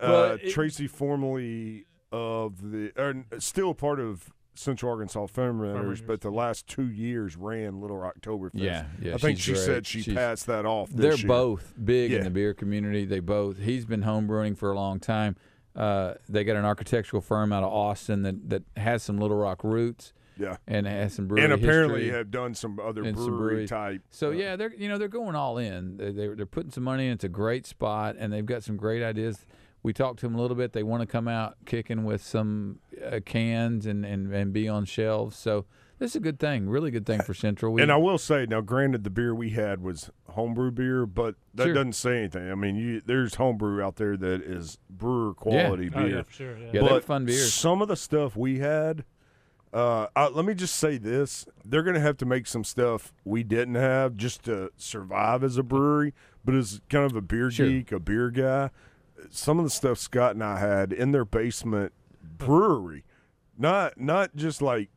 Speaker 4: Well, it-
Speaker 3: Tracy formerly of the, or still part of Central Arkansas Fermenters, but the last two years ran Little Rocktoberfest.
Speaker 4: Yeah, yeah.
Speaker 3: I think she
Speaker 4: great.
Speaker 3: said she
Speaker 4: She's-
Speaker 3: passed that off. This
Speaker 4: They're
Speaker 3: year.
Speaker 4: both big
Speaker 3: Yeah.
Speaker 4: in the beer community. They both. He's been homebrewing for a long time. Uh, they got an architectural firm out of Austin that, that has some Little Rock roots.
Speaker 3: Yeah.
Speaker 4: and has some brewery
Speaker 3: and apparently
Speaker 4: history
Speaker 3: have done some other
Speaker 4: and some
Speaker 3: brewery
Speaker 4: breweries.
Speaker 3: type.
Speaker 4: So yeah, they're you know they're going all in. They, they're they're putting some money in. It's a great spot, and they've got some great ideas. We talked to them a little bit. They want to come out kicking with some uh, cans and, and, and be on shelves. So this is a good thing, really good thing for Central. We,
Speaker 3: and I will say now, granted, the beer we had was homebrew beer, but that
Speaker 4: Sure.
Speaker 3: doesn't say anything. I mean, you, there's homebrew out there that is brewer quality
Speaker 5: Oh, yeah,
Speaker 3: beer.
Speaker 5: for sure, yeah.
Speaker 4: Yeah,
Speaker 3: but
Speaker 4: they're fun beers.
Speaker 3: Some of the stuff we had, uh, uh, let me just say this: they're going to have to make some stuff we didn't have just to survive as a brewery. But as kind of a beer
Speaker 4: Sure.
Speaker 3: geek, a beer guy, some of the stuff Scott and I had in their basement brewery, not not just like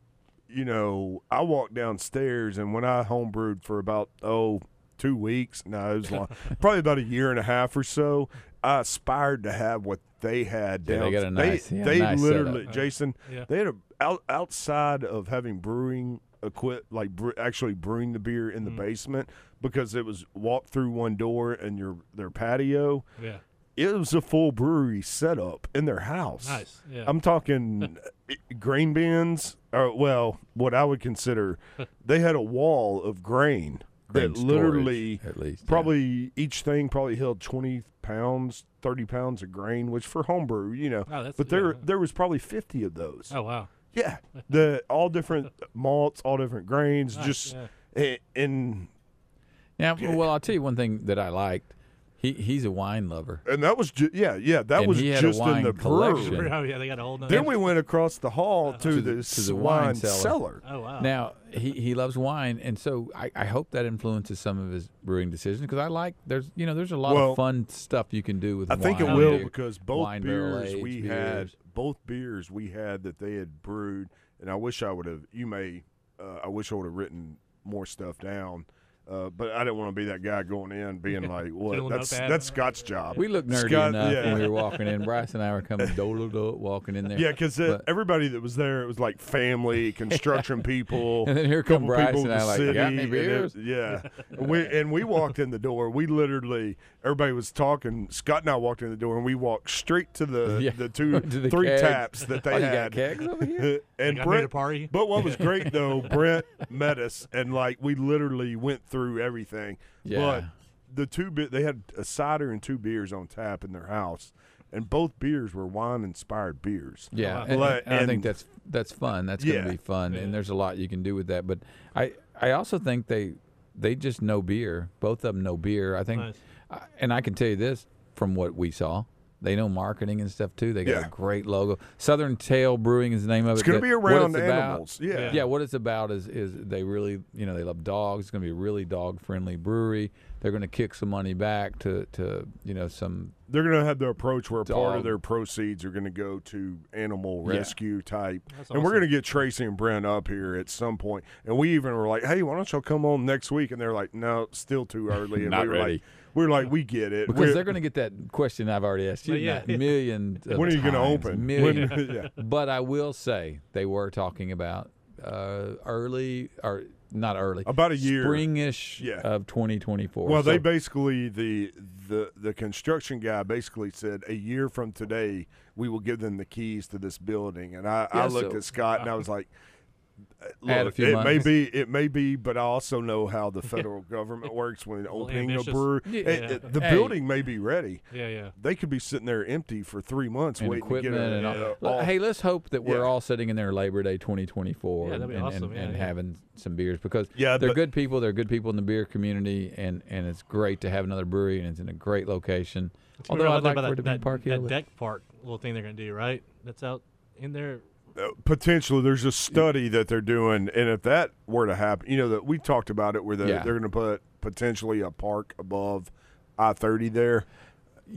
Speaker 3: you know, I walked downstairs and when I homebrewed for about oh two weeks, no, it was long, probably about a year and a half or so. I aspired to have what they had
Speaker 4: Yeah,
Speaker 3: down.
Speaker 4: they got a nice- yeah,
Speaker 3: they
Speaker 4: nice
Speaker 3: literally,
Speaker 4: setup.
Speaker 3: Jason,
Speaker 5: Yeah.
Speaker 3: they had a out, outside of having brewing equip like bre- actually brewing the beer in the
Speaker 5: Mm-hmm.
Speaker 3: basement because it was walk through one door and your their patio.
Speaker 5: Yeah.
Speaker 3: It was a full brewery setup in their house.
Speaker 5: Nice, yeah.
Speaker 3: I'm talking uh, grain bins, or well, what I would consider. They had a wall of grain,
Speaker 4: Grain
Speaker 3: that
Speaker 4: storage,
Speaker 3: literally,
Speaker 4: at least, yeah.
Speaker 3: probably each thing probably held 20 pounds, 30 pounds of grain, which for homebrew, you know.
Speaker 5: Oh, that's-
Speaker 3: but there,
Speaker 5: yeah.
Speaker 3: there was probably 50 of those.
Speaker 5: Oh wow.
Speaker 3: Yeah, the all different malts, all different grains,
Speaker 5: Nice,
Speaker 3: just
Speaker 5: yeah.
Speaker 3: a- and
Speaker 4: yeah. Well, I'll tell you one thing that I liked. He he's a wine lover.
Speaker 3: and that was ju- yeah, yeah, that
Speaker 4: And
Speaker 3: was
Speaker 4: he had a
Speaker 3: just in
Speaker 4: wine
Speaker 3: the
Speaker 4: collection.
Speaker 3: brewery.
Speaker 5: Oh yeah, they got a whole. nother-
Speaker 3: Then we went across the hall to,
Speaker 4: To
Speaker 3: the,
Speaker 4: the- to the
Speaker 3: wine,
Speaker 4: wine cellar.
Speaker 3: cellar.
Speaker 5: Oh wow.
Speaker 4: Now he, he loves wine, and so I, I hope that influences some of his brewing decisions because I like there's you know there's a lot
Speaker 3: Well,
Speaker 4: of fun stuff you can do with wine.
Speaker 3: I
Speaker 4: wine.
Speaker 3: think it
Speaker 5: wine
Speaker 3: will
Speaker 5: beer.
Speaker 3: because both
Speaker 4: wine barrel
Speaker 3: beers
Speaker 4: aged
Speaker 3: we
Speaker 4: beers.
Speaker 3: had, both beers we had that they had brewed, and I wish I would have. You may, uh, I wish I would have written more stuff down. Uh, but I didn't want to be that guy going in being like, "What?
Speaker 5: Little
Speaker 3: That's that's Scott's job."
Speaker 4: We look nerdy
Speaker 3: Scott-
Speaker 4: enough
Speaker 3: yeah.
Speaker 4: when we were walking in. Bryce and I were coming dolo do walking in there.
Speaker 3: Yeah, because uh, everybody that was there, it was like family, construction people.
Speaker 4: And then here come Bryce
Speaker 3: people
Speaker 4: and I
Speaker 3: the
Speaker 4: like,
Speaker 3: city,
Speaker 4: "Got any
Speaker 3: and it-
Speaker 4: beers?"
Speaker 3: yeah, and we and we walked in the door. We literally, everybody was talking. Scott and I walked in the door, and we walked straight to the
Speaker 4: Yeah,
Speaker 3: the two,
Speaker 4: to the
Speaker 3: three
Speaker 4: kegs.
Speaker 3: taps that they
Speaker 4: Oh, you
Speaker 3: had.
Speaker 4: got kegs over here?
Speaker 3: and
Speaker 5: Like,
Speaker 3: Brent,
Speaker 5: a party.
Speaker 3: But what was great though, Brent met us, and like we literally went through everything.
Speaker 4: Yeah.
Speaker 3: But the two be- they had a cider and two beers on tap in their house, and both beers were wine inspired beers.
Speaker 4: Yeah,
Speaker 5: wow.
Speaker 4: and, and I think that's that's fun. That's
Speaker 3: Yeah.
Speaker 4: going to be fun, and there's a lot you can do with that. But I I also think they they just know beer. Both of them know beer. I think,
Speaker 5: Nice.
Speaker 4: And I can tell you this from what we saw. They know marketing and stuff too. They got
Speaker 3: Yeah.
Speaker 4: a great logo. Southern Tail Brewing is the name of
Speaker 3: It's
Speaker 4: it.
Speaker 3: It's
Speaker 4: gonna
Speaker 3: be around
Speaker 4: it's about-
Speaker 3: animals. Yeah.
Speaker 4: yeah. What it's about is is they really you know they love dogs. It's going to be a really dog friendly brewery. They're going to kick some money back to to you know some
Speaker 3: They're going to have the approach where part
Speaker 4: Dog.
Speaker 3: of their proceeds are going to go to animal
Speaker 4: Yeah.
Speaker 3: rescue type.
Speaker 5: That's
Speaker 3: and we're going to get Tracy and Brent up here at some point. And we even were like, hey, why don't y'all come on next week? And they're like, no, still too early. And
Speaker 4: Not
Speaker 3: we were
Speaker 4: ready.
Speaker 3: like, we were like, we get it.
Speaker 4: because
Speaker 3: We're-
Speaker 4: they're going to get that question I've already asked you
Speaker 5: Well, yeah.
Speaker 4: not millions. of
Speaker 3: When are you gonna open?
Speaker 4: Millions.
Speaker 3: When- yeah.
Speaker 4: But I will say they were talking about uh, early or not early,
Speaker 3: About a year.
Speaker 4: springish
Speaker 3: Yeah.
Speaker 4: of 2024.
Speaker 3: Well, they basically the the the construction guy basically said a year from today we will give them the keys to this building, and I, I looked
Speaker 4: so-
Speaker 3: at Scott and I uh, was like.
Speaker 4: A
Speaker 3: Look,
Speaker 4: few
Speaker 3: it may be, it may be, but I also know how the federal government works when opening a
Speaker 5: ambitious.
Speaker 3: brewery.
Speaker 4: Yeah.
Speaker 3: It- it- the
Speaker 4: Hey.
Speaker 3: building may be ready.
Speaker 5: Yeah, yeah.
Speaker 3: They could be sitting there empty for three months
Speaker 4: and
Speaker 3: waiting
Speaker 4: equipment
Speaker 3: to get
Speaker 4: and
Speaker 3: it.
Speaker 4: all.
Speaker 3: uh, all-
Speaker 4: hey, let's hope that we're
Speaker 3: Yeah.
Speaker 4: all sitting in there Labor Day 2024
Speaker 5: Yeah,
Speaker 4: and,
Speaker 5: that'd be
Speaker 4: and,
Speaker 5: awesome.
Speaker 4: and,
Speaker 5: Yeah,
Speaker 4: and
Speaker 5: yeah.
Speaker 4: having some beers because
Speaker 3: Yeah,
Speaker 4: they're
Speaker 3: but-
Speaker 4: good people. They're good people in the beer community, and, and it's great to have another brewery, and it's in a great location.
Speaker 5: It's
Speaker 4: Although I'd like
Speaker 5: by
Speaker 4: for it
Speaker 5: that,
Speaker 4: to be in
Speaker 5: that,
Speaker 4: Park Hill.
Speaker 5: that deck park little thing they're gonna do, right? That's out in there.
Speaker 3: Uh, potentially there's a study that they're doing and if that were to happen you know that we talked about it where they're,
Speaker 4: Yeah.
Speaker 3: they're going to put potentially a park above i-30 there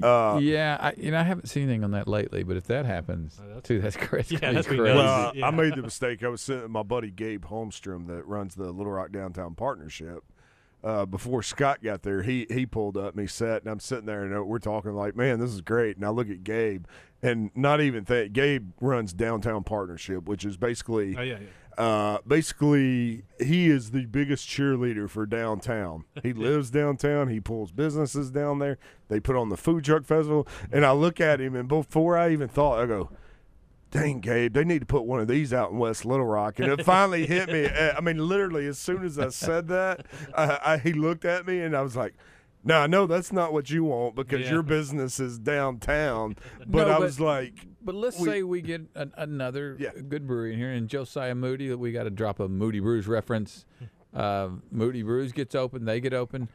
Speaker 3: uh,
Speaker 4: yeah, I, you know, I haven't seen anything on that lately, but if that happens,
Speaker 5: Oh, that's-
Speaker 4: too, that's crazy.
Speaker 5: Yeah, that's
Speaker 4: crazy.
Speaker 5: what he knows.
Speaker 3: well,
Speaker 5: Yeah.
Speaker 3: I made the mistake. I was sitting with my buddy Gabe Holmstrom that runs the Little Rock Downtown Partnership. Uh, before Scott got there, he he pulled up and he sat, and I'm sitting there and we're talking like, man, this is great. And I look at Gabe, and not even think Gabe runs Downtown Partnership, which is basically
Speaker 5: Oh yeah, yeah.
Speaker 3: uh, basically, he is the biggest cheerleader for downtown. He lives downtown. He pulls businesses down there. They put on the food truck festival, and I look at him, and before I even thought, I go, "Dang, Gabe, they need to put one of these out in West Little Rock." And it finally hit me. Uh, I mean, literally, as soon as I said that, I, I, he looked at me, and I was like. No, I know that's not what you want because
Speaker 5: Yeah.
Speaker 3: your business is downtown. But
Speaker 4: No,
Speaker 3: I
Speaker 4: but-
Speaker 3: was like,
Speaker 4: But let's
Speaker 3: We-
Speaker 4: say we get an, another
Speaker 3: Yeah.
Speaker 4: good brewery in here, and Josiah Moody, that we got to drop a Moody Brews reference. Uh, Moody Brews gets open, they get open.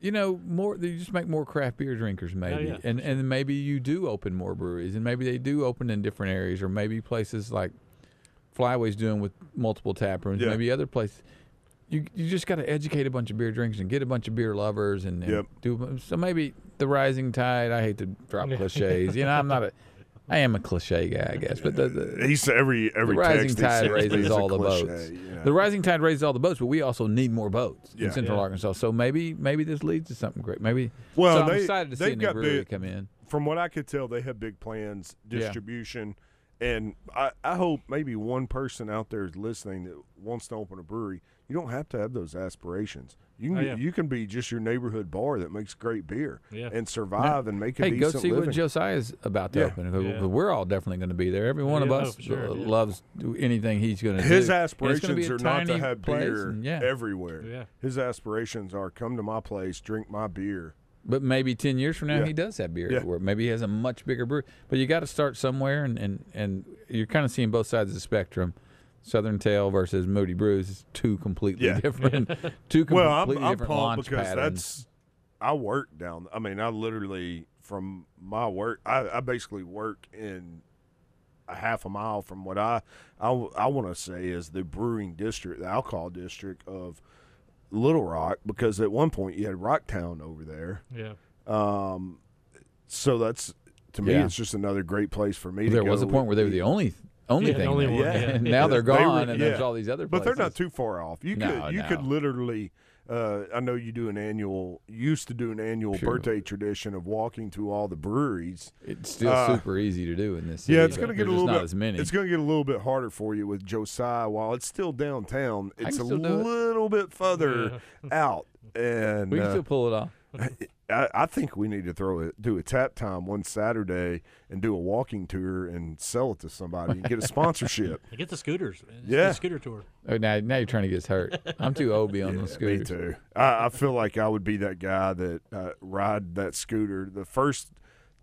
Speaker 4: You know, more you just make more craft beer drinkers, maybe,
Speaker 5: yeah,
Speaker 4: and and maybe you do open more breweries, and maybe they do open in different areas, or maybe places like Flyway's doing with multiple tap rooms,
Speaker 3: Yeah.
Speaker 4: maybe other places. You you just got to educate a bunch of beer drinkers and get a bunch of beer lovers, and, and
Speaker 3: Yep.
Speaker 4: do so. Maybe the rising tide. I hate to drop cliches. You know, I'm not a. I am a cliche guy, I guess, but the, the,
Speaker 3: he's every every
Speaker 4: the rising
Speaker 3: text
Speaker 4: tide
Speaker 3: sends
Speaker 4: raises all the
Speaker 3: cliche,
Speaker 4: boats.
Speaker 3: you know.
Speaker 4: The rising tide raises all the boats, but we also need more boats
Speaker 3: Yeah.
Speaker 4: in Central
Speaker 5: Yeah.
Speaker 4: Arkansas. So maybe maybe this leads to something great. Maybe.
Speaker 3: Well,
Speaker 4: so I'm excited to see a
Speaker 3: they've
Speaker 4: new
Speaker 3: got
Speaker 4: brewery
Speaker 3: big,
Speaker 4: come in.
Speaker 3: From what I could tell, they have big plans,
Speaker 4: Yeah.
Speaker 3: distribution, and I, I hope maybe one person out there is listening that wants to open a brewery. You don't have to have those aspirations. You can
Speaker 5: Oh, yeah.
Speaker 3: you can be just your neighborhood bar that makes great beer
Speaker 5: Yeah.
Speaker 3: and survive and make a
Speaker 4: Hey, go see
Speaker 3: living.
Speaker 4: what Josiah's about to
Speaker 3: Yeah.
Speaker 4: open. 'cause
Speaker 5: Yeah.
Speaker 4: We're all definitely going to be there. Every one of us
Speaker 5: oh, sure,
Speaker 4: uh,
Speaker 5: yeah.
Speaker 4: loves anything he's going to do.
Speaker 3: His
Speaker 4: And it's gonna
Speaker 3: aspirations are not to have beer
Speaker 4: and yeah.
Speaker 3: everywhere.
Speaker 5: Yeah.
Speaker 3: His aspirations are come to my place, drink my beer.
Speaker 4: But maybe ten years from now,
Speaker 3: Yeah.
Speaker 4: he does have beer
Speaker 3: Yeah.
Speaker 4: everywhere. Maybe he has a much bigger brewery. But you got to start somewhere, and, and, and you're kind of seeing both sides of the spectrum. Southern Tail versus Moody Brews is two completely
Speaker 3: Yeah.
Speaker 4: different, two completely
Speaker 3: Well, I'm, I'm
Speaker 4: different
Speaker 3: pumped
Speaker 4: launch
Speaker 3: because
Speaker 4: patterns.
Speaker 3: that's I work down. I mean, I literally from my work, I, I basically work in a half a mile from what I I, want to say is the brewing district, the alcohol district of Little Rock, because at one point you had Rocktown over there.
Speaker 5: Yeah.
Speaker 3: Um, so that's to me,
Speaker 4: Yeah.
Speaker 3: it's just another great place for me. to
Speaker 4: there
Speaker 3: go.
Speaker 4: was a point where they were the only only
Speaker 5: Yeah, the
Speaker 4: thing.
Speaker 5: only one,
Speaker 3: Yeah.
Speaker 4: now they're
Speaker 3: They were-
Speaker 4: gone, and there's all these other
Speaker 3: But they're not too far off. You
Speaker 4: No,
Speaker 3: could you could literally. Uh, I know you do an annual. Used to do an annual birthday tradition of walking to all the breweries.
Speaker 4: It's still
Speaker 3: Uh,
Speaker 4: super easy to do in this city.
Speaker 3: Yeah, it's going to get a little bit.
Speaker 4: as many.
Speaker 3: It's going to get a little bit harder for you with Josiah. While it's still downtown, it's a
Speaker 4: do it.
Speaker 3: little bit further out. And
Speaker 4: we can
Speaker 3: uh,
Speaker 4: still pull it off.
Speaker 3: I, I think we need to throw it, do a tap time one Saturday and do a walking tour and sell it to somebody and get a sponsorship.
Speaker 5: Hey, Get the scooters. man. Just
Speaker 3: Yeah.
Speaker 5: a scooter tour.
Speaker 4: Oh, now, now you're trying to get us hurt. I'm too old to be on those
Speaker 3: Me too. I, I feel like I would be that guy that uh, ride that scooter. The first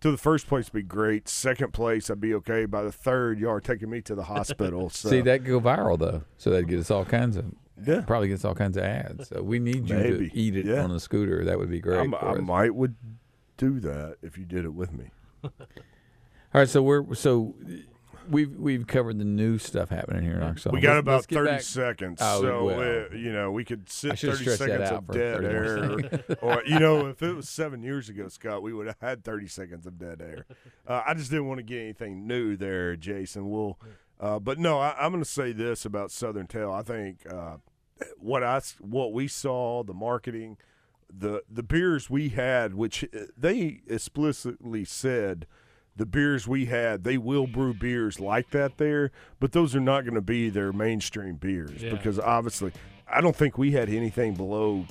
Speaker 3: to the first place would be great. Second place, I'd be okay. By the third, you are taking me to the hospital. So
Speaker 4: See, that could go viral though, so that'd get us all kinds of
Speaker 3: Yeah.
Speaker 4: Probably gets all kinds of ads. So we need you
Speaker 3: Maybe.
Speaker 4: to eat it
Speaker 3: Yeah.
Speaker 4: on a scooter. That would be great.
Speaker 3: I'm-
Speaker 4: for
Speaker 3: I
Speaker 4: us.
Speaker 3: might would do that if you did it with me.
Speaker 4: All right, so we're so we've we've covered the new stuff happening here in Arkansas.
Speaker 3: We got
Speaker 4: Let's-
Speaker 3: about
Speaker 4: let's
Speaker 3: 30
Speaker 4: back-
Speaker 3: seconds.
Speaker 4: Oh,
Speaker 3: so,
Speaker 4: well.
Speaker 3: uh, you know, we could sit 30 seconds of dead air. or, you know, if it was seven years ago, Scott, we would have had 30 seconds of dead air. Uh, I just didn't want to get anything new there, Jason. We'll, uh, but no, I, I'm going to say this about Southern Tail. I think uh, I what we saw, the marketing, the the beers we had, which uh, they explicitly said the beers we had, they will brew beers like that there, but those are not going to be their mainstream beers
Speaker 4: Yeah.
Speaker 3: because obviously, I don't think we had anything below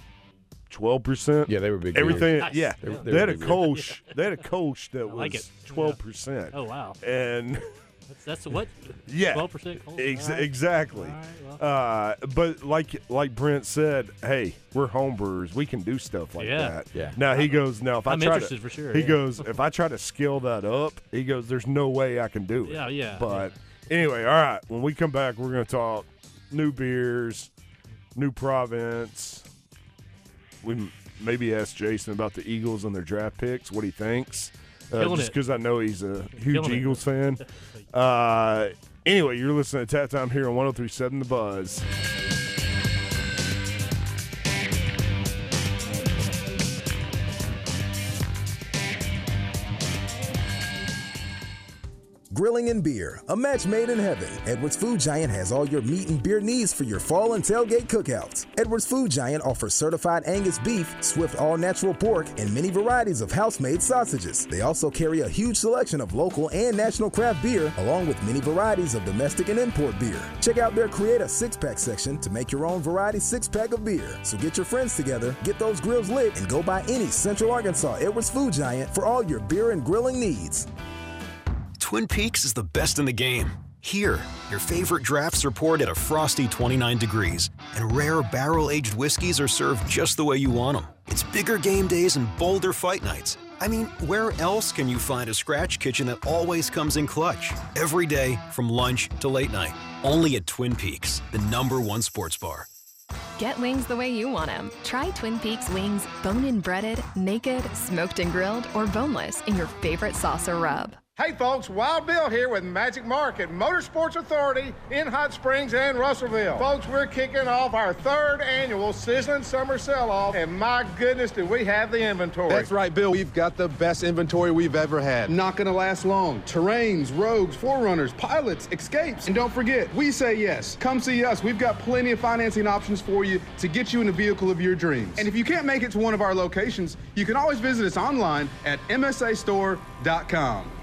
Speaker 3: twelve percent.
Speaker 4: Yeah, they were big
Speaker 3: Everything.
Speaker 4: Nice.
Speaker 3: yeah,
Speaker 4: They
Speaker 3: they,
Speaker 4: they
Speaker 3: had a
Speaker 4: coach. beers.
Speaker 3: They had a coach that was
Speaker 5: like it.
Speaker 3: twelve percent.
Speaker 5: Oh, wow.
Speaker 3: And
Speaker 5: That's, that's what?
Speaker 3: yeah,
Speaker 5: 12% cold?
Speaker 3: Ex-
Speaker 5: All right.
Speaker 3: exactly.
Speaker 5: All right,
Speaker 3: uh, but like like Brent said, hey, we're homebrewers. We can do stuff like
Speaker 5: Yeah.
Speaker 3: that.
Speaker 4: Yeah.
Speaker 3: Now he goes. Now if I
Speaker 5: I'm
Speaker 3: try
Speaker 5: interested
Speaker 3: to,
Speaker 5: for sure,
Speaker 3: He
Speaker 5: yeah.
Speaker 3: goes. If I try to scale that up, he goes. There's no way I can do it.
Speaker 5: Yeah, yeah,
Speaker 3: But anyway, all right. When we come back, we're going to talk new beers, new province. We maybe ask Jason about the Eagles and their draft picks. What he thinks. Uh, just because I know he's a huge
Speaker 5: Killing it.
Speaker 3: Eagles fan. Uh, anyway, you're listening to Tap Time here on 1037 The Buzz.
Speaker 6: Grilling and beer, a match made in heaven. Edwards Food Giant has all your meat and beer needs for your fall and tailgate cookouts. Edwards Food Giant offers certified Angus beef, Swift all natural pork, and many varieties of house made sausages. They also carry a huge selection of local and national craft beer, along with many varieties of domestic and import beer. Check out their Create a Six Pack section to make your own variety six pack of beer. So get your friends together, get those grills lit, and go by any Central Arkansas Edwards Food Giant for all your beer and grilling needs.
Speaker 20: Twin Peaks is the best in the game. Here, your favorite drafts are poured at a frosty 29 degrees, and rare barrel aged whiskeys are served just the way you want them. It's bigger game days and bolder fight nights. I mean, where else can you find a scratch kitchen that always comes in clutch? Every day, from lunch to late night. Only at Twin Peaks, the number one sports bar.
Speaker 18: Get wings the way you want them. Try Twin Peaks wings bone in breaded, naked, smoked and grilled, or boneless in your favorite sauce or rub.
Speaker 21: Hey folks, Wild Bill here with Magic Market Motorsports Authority in Hot Springs and Russellville. Folks, we're kicking off our third annual Sizzling Summer Sell-Off, and my goodness, do we have the inventory.
Speaker 22: That's right, Bill. We've got the best inventory we've ever had. Not gonna last long. Terrains, rogues, forerunners, pilots, escapes. And don't forget, we say yes. Come see us. We've got plenty of financing options for you to get you in a vehicle of your dreams. And if you can't make it to one of our locations, you can always visit us online at msastore.com.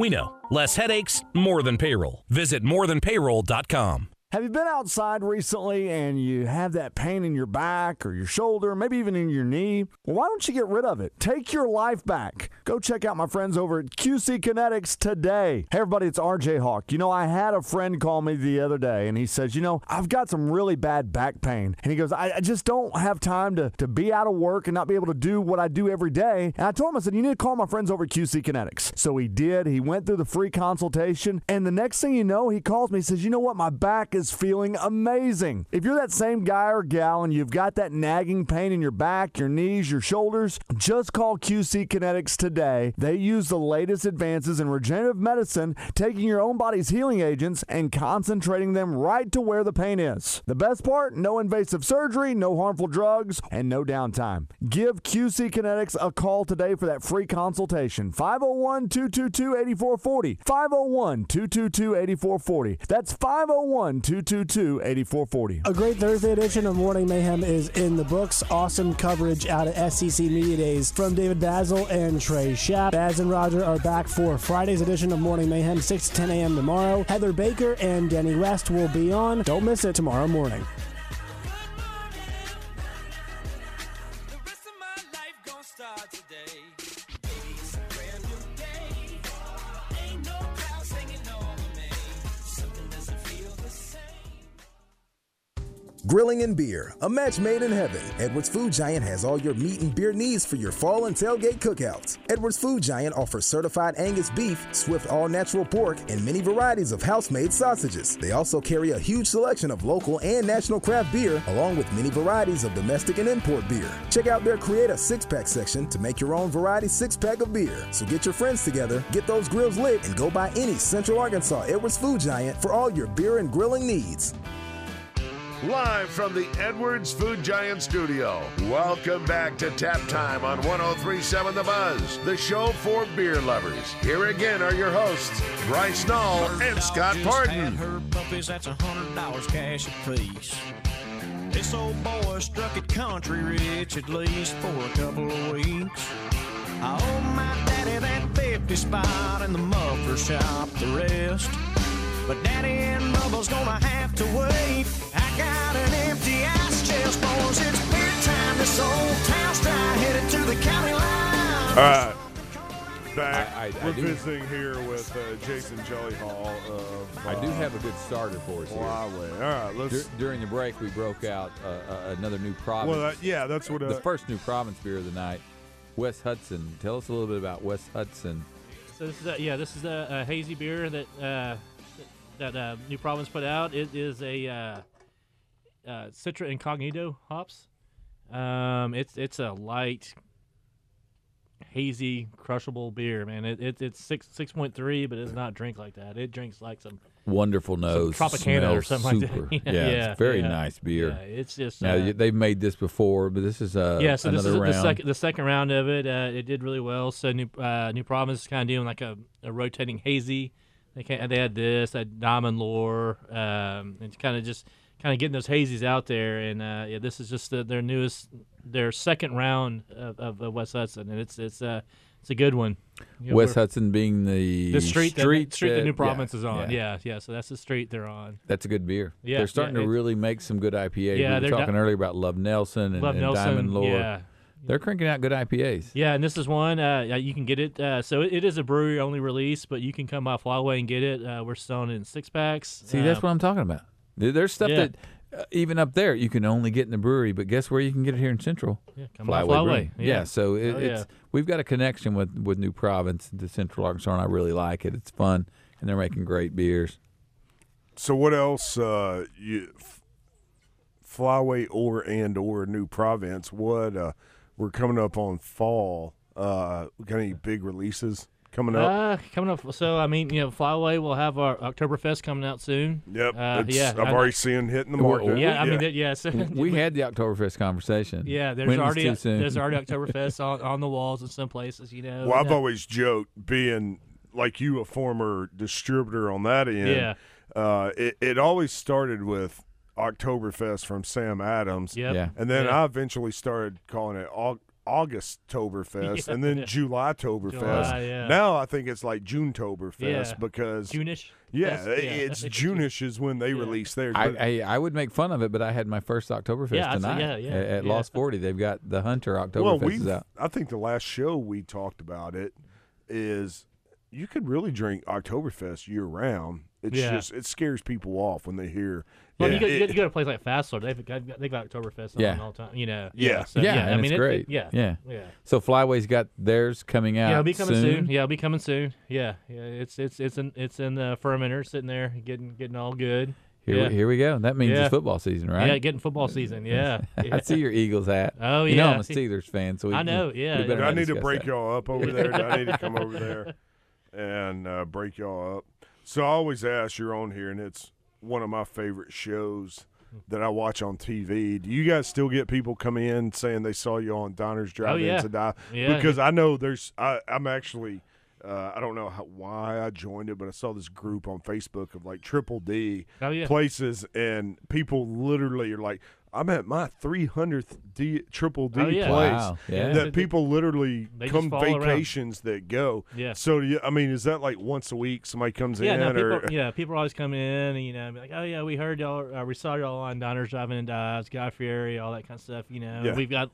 Speaker 23: we know. Less headaches, more than payroll. Visit morethanpayroll.com.
Speaker 24: Have you been outside recently and you have that pain in your back or your shoulder, maybe even in your knee? Well, why don't you get rid of it? Take your life back. Go check out my friends over at QC Kinetics today. Hey, everybody, it's RJ Hawk. You know, I had a friend call me the other day and he says, You know, I've got some really bad back pain. And he goes, I, I just don't have time to, to be out of work and not be able to do what I do every day. And I told him, I said, You need to call my friends over at QC Kinetics. So he did. He went through the free consultation. And the next thing you know, he calls me, he says, You know what? My back is feeling amazing. If you're that same guy or gal and you've got that nagging pain in your back, your knees, your shoulders, just call QC Kinetics today. They use the latest advances in regenerative medicine, taking your own body's healing agents and concentrating them right to where the pain is. The best part no invasive surgery, no harmful drugs, and no downtime. Give QC Kinetics a call today for that free consultation. 501 222 8440. 501 222 8440. That's 501 222 8440.
Speaker 25: A great Thursday edition of Morning Mayhem is in the books. Awesome coverage out of SEC Media Days from David Bazzel and Trey Schaap. Baz and Roger are back for Friday's edition of Morning Mayhem, 6 to 10 a.m. tomorrow. Heather Baker and Denny West will be on. Don't miss it tomorrow morning.
Speaker 6: Grilling and beer, a match made in heaven. Edwards Food Giant has all your meat and beer needs for your fall and tailgate cookouts. Edwards Food Giant offers certified Angus beef, Swift all natural pork, and many varieties of house made sausages. They also carry a huge selection of local and national craft beer, along with many varieties of domestic and import beer. Check out their Create a Six Pack section to make your own variety six pack of beer. So get your friends together, get those grills lit, and go by any Central Arkansas Edwards Food Giant for all your beer and grilling needs.
Speaker 26: Live from the Edwards Food Giant studio. Welcome back to Tap Time on 1037 The Buzz, the show for beer lovers. Here again are your hosts, Bryce Nall and Scott Parton.
Speaker 27: Her puppies, that's a hundred dollars cash apiece. This old boy struck it country rich at least for a couple of weeks. I owe my daddy that 50 spot in the muffler shop, the rest. But daddy and Bubba's gonna have to wait. I got an empty ice chest, boys. It's beer time. This old town's dry, headed to the county line.
Speaker 3: All right. Back.
Speaker 4: I- I- I
Speaker 3: We're
Speaker 4: do-
Speaker 3: visiting here with uh, Jason Jellyhall of.
Speaker 4: I do
Speaker 3: uh,
Speaker 4: have a good starter for us here.
Speaker 3: Flyway. All right, let's.
Speaker 4: Dur- during the break, we broke out uh, uh, another new province.
Speaker 3: Well, that- yeah, that's what,
Speaker 4: the
Speaker 3: uh,
Speaker 4: first new province beer of the night. West Hudson. Tell us a little bit about West Hudson.
Speaker 5: So this is a, yeah, this is a, a hazy beer that uh, that uh, New Province put out. It is a uh, uh, Citra Incognito hops. Um, it's it's a light, hazy, crushable beer, man. It, it it's six six point three, but it's not drink like that. It drinks like some
Speaker 4: Wonderful nose.
Speaker 5: some Tropicana or something
Speaker 4: super.
Speaker 5: like that.
Speaker 4: Yeah, it's very
Speaker 5: yeah.
Speaker 4: nice beer.
Speaker 5: Yeah, it's just
Speaker 4: now
Speaker 5: uh,
Speaker 4: they've made this before, but this is uh,
Speaker 5: yeah, so this is
Speaker 4: round.
Speaker 5: the second the second round of it. Uh, it did really well. So New uh, New Province is kind of doing like a, a rotating hazy. They can't. they had this, they Diamond Lore, um, and kind of just kind of getting those hazies out there. And uh, yeah, this is just the, their newest, their second round of, of uh, West Hudson, and it's it's uh, it's a good one. You know,
Speaker 4: West Hudson being the
Speaker 5: the street that,
Speaker 4: street
Speaker 5: street that New
Speaker 4: yeah,
Speaker 5: Province is on.
Speaker 4: yeah.
Speaker 5: Yeah. yeah, So that's the street they're on.
Speaker 4: That's a good beer.
Speaker 5: Yeah,
Speaker 4: they're starting
Speaker 5: yeah,
Speaker 4: to really make some good IPAs.
Speaker 5: Yeah,
Speaker 4: we were talking
Speaker 5: di-
Speaker 4: earlier about Love Nelson and,
Speaker 5: Love
Speaker 4: and
Speaker 5: Nelson,
Speaker 4: Diamond Lore.
Speaker 5: yeah.
Speaker 4: They're cranking out good IPAs.
Speaker 5: Yeah, and this is one uh, you can get it. Uh, so it, it is a brewery only release, but you can come by Flyway and get it. Uh, we're selling it in six packs.
Speaker 4: See,
Speaker 5: Uh,
Speaker 4: that's what I'm talking about. There's stuff
Speaker 5: Yeah.
Speaker 4: that uh, even up there you can only get in the brewery, but guess where you can get it here in Central?
Speaker 5: Yeah, come by
Speaker 4: Flyway
Speaker 5: Flyway.
Speaker 4: Yeah.
Speaker 5: Yeah.
Speaker 4: so it,
Speaker 5: Oh,
Speaker 4: it's
Speaker 5: yeah.
Speaker 4: we've got a connection with with New Province, the Central Arkansas, and I really like it. It's fun, and they're making great beers.
Speaker 3: So what else? Uh, you, Flyway or and or New Province. What? We're coming up on fall. Uh, we got any big releases coming up?
Speaker 5: Uh, coming up. So I mean, you know, Flyway will have our Oktoberfest coming out soon.
Speaker 3: Yep,
Speaker 5: Uh,
Speaker 3: it's-
Speaker 5: yeah.
Speaker 3: I've
Speaker 5: I-
Speaker 3: already seen hitting the market.
Speaker 5: Yeah, I mean,
Speaker 3: Yeah.
Speaker 5: that- yeah. So
Speaker 4: we had the Oktoberfest conversation.
Speaker 5: Yeah, there's
Speaker 4: When it
Speaker 5: already
Speaker 4: too soon.
Speaker 5: there's already Oktoberfest on, on the walls in some places. You know.
Speaker 3: Well, I've
Speaker 5: and,
Speaker 3: always joked, being like you, a former distributor on that end.
Speaker 5: Yeah.
Speaker 3: Uh, it, it always started with Oktoberfest from Sam Adams.
Speaker 5: Yep. Yeah.
Speaker 3: And then
Speaker 5: Yeah.
Speaker 3: I eventually started calling it Aug- August Toberfest
Speaker 5: Yeah.
Speaker 3: and then July Toberfest.
Speaker 5: July, yeah.
Speaker 3: Now I think it's like June Toberfest
Speaker 5: Yeah.
Speaker 3: because
Speaker 5: June-ish?
Speaker 3: Yeah,
Speaker 5: yeah.
Speaker 3: it's June-ish is when they release theirs.
Speaker 4: I, I I would make fun of it, but I had my first Oktoberfest
Speaker 5: Yeah,
Speaker 4: tonight
Speaker 5: yeah, yeah,
Speaker 4: at, at
Speaker 5: yeah.
Speaker 4: Lost Forty. They've got the Hunter Oktoberfest
Speaker 3: well,
Speaker 4: is out.
Speaker 3: I think the last show we talked about it is you could really drink Oktoberfest year round. It's
Speaker 5: Yeah.
Speaker 3: just it scares people off when they hear.
Speaker 5: Well,
Speaker 3: Yeah,
Speaker 5: you, go, you, go, you go to a place like Fassler, they've got they got Oktoberfest on
Speaker 4: Yeah.
Speaker 5: all the time. You know.
Speaker 3: Yeah.
Speaker 5: So,
Speaker 4: yeah,
Speaker 5: I
Speaker 4: and
Speaker 5: mean,
Speaker 4: it's
Speaker 5: it-
Speaker 4: great.
Speaker 5: it- yeah.
Speaker 4: yeah,
Speaker 5: Yeah.
Speaker 4: So Flyway's got theirs coming out.
Speaker 5: Yeah, it'll be coming
Speaker 4: soon.
Speaker 5: soon. Yeah, it'll be coming soon. Yeah, yeah. It's it's it's in it's in the fermenter, sitting there, getting getting all good.
Speaker 4: Here,
Speaker 5: yeah.
Speaker 4: we, here we go. That means
Speaker 5: Yeah.
Speaker 4: it's football season, right?
Speaker 5: Yeah, getting football season. Yeah.
Speaker 4: I see your Eagles hat.
Speaker 5: Oh yeah.
Speaker 4: You know. I'm a Steelers fan, so we,
Speaker 5: I know. Yeah.
Speaker 4: we better
Speaker 3: Do I need to break
Speaker 4: that.
Speaker 3: y'all up over there. I need to come over there and uh, break y'all up? So I always ask. You're on here, and it's one of my favorite shows that I watch on TV. Do you guys still get people come in saying they saw you on Diners, Drive-Ins,
Speaker 5: yeah.
Speaker 3: and Die?
Speaker 5: Yeah.
Speaker 3: Because I know there's. I, I'm actually. Uh, I don't know how, why I joined it, but I saw this group on Facebook of like Triple D
Speaker 5: Oh, yeah.
Speaker 3: places, and people literally are like, "I'm at my 300th D Triple D
Speaker 5: Oh, yeah.
Speaker 3: place."
Speaker 4: Wow. Yeah.
Speaker 3: That people literally
Speaker 5: They
Speaker 3: come
Speaker 5: follow around.
Speaker 3: vacations that go.
Speaker 5: Yeah.
Speaker 3: So do you, I mean, is that like once a week somebody comes
Speaker 5: Yeah,
Speaker 3: in
Speaker 5: no, people,
Speaker 3: or
Speaker 5: yeah, people always come in and you know, be like, oh yeah, we heard y'all, uh, we saw y'all on Diners, Driving and Dives, Guy Fieri, all that kind of stuff. You know,
Speaker 3: Yeah.
Speaker 5: we've got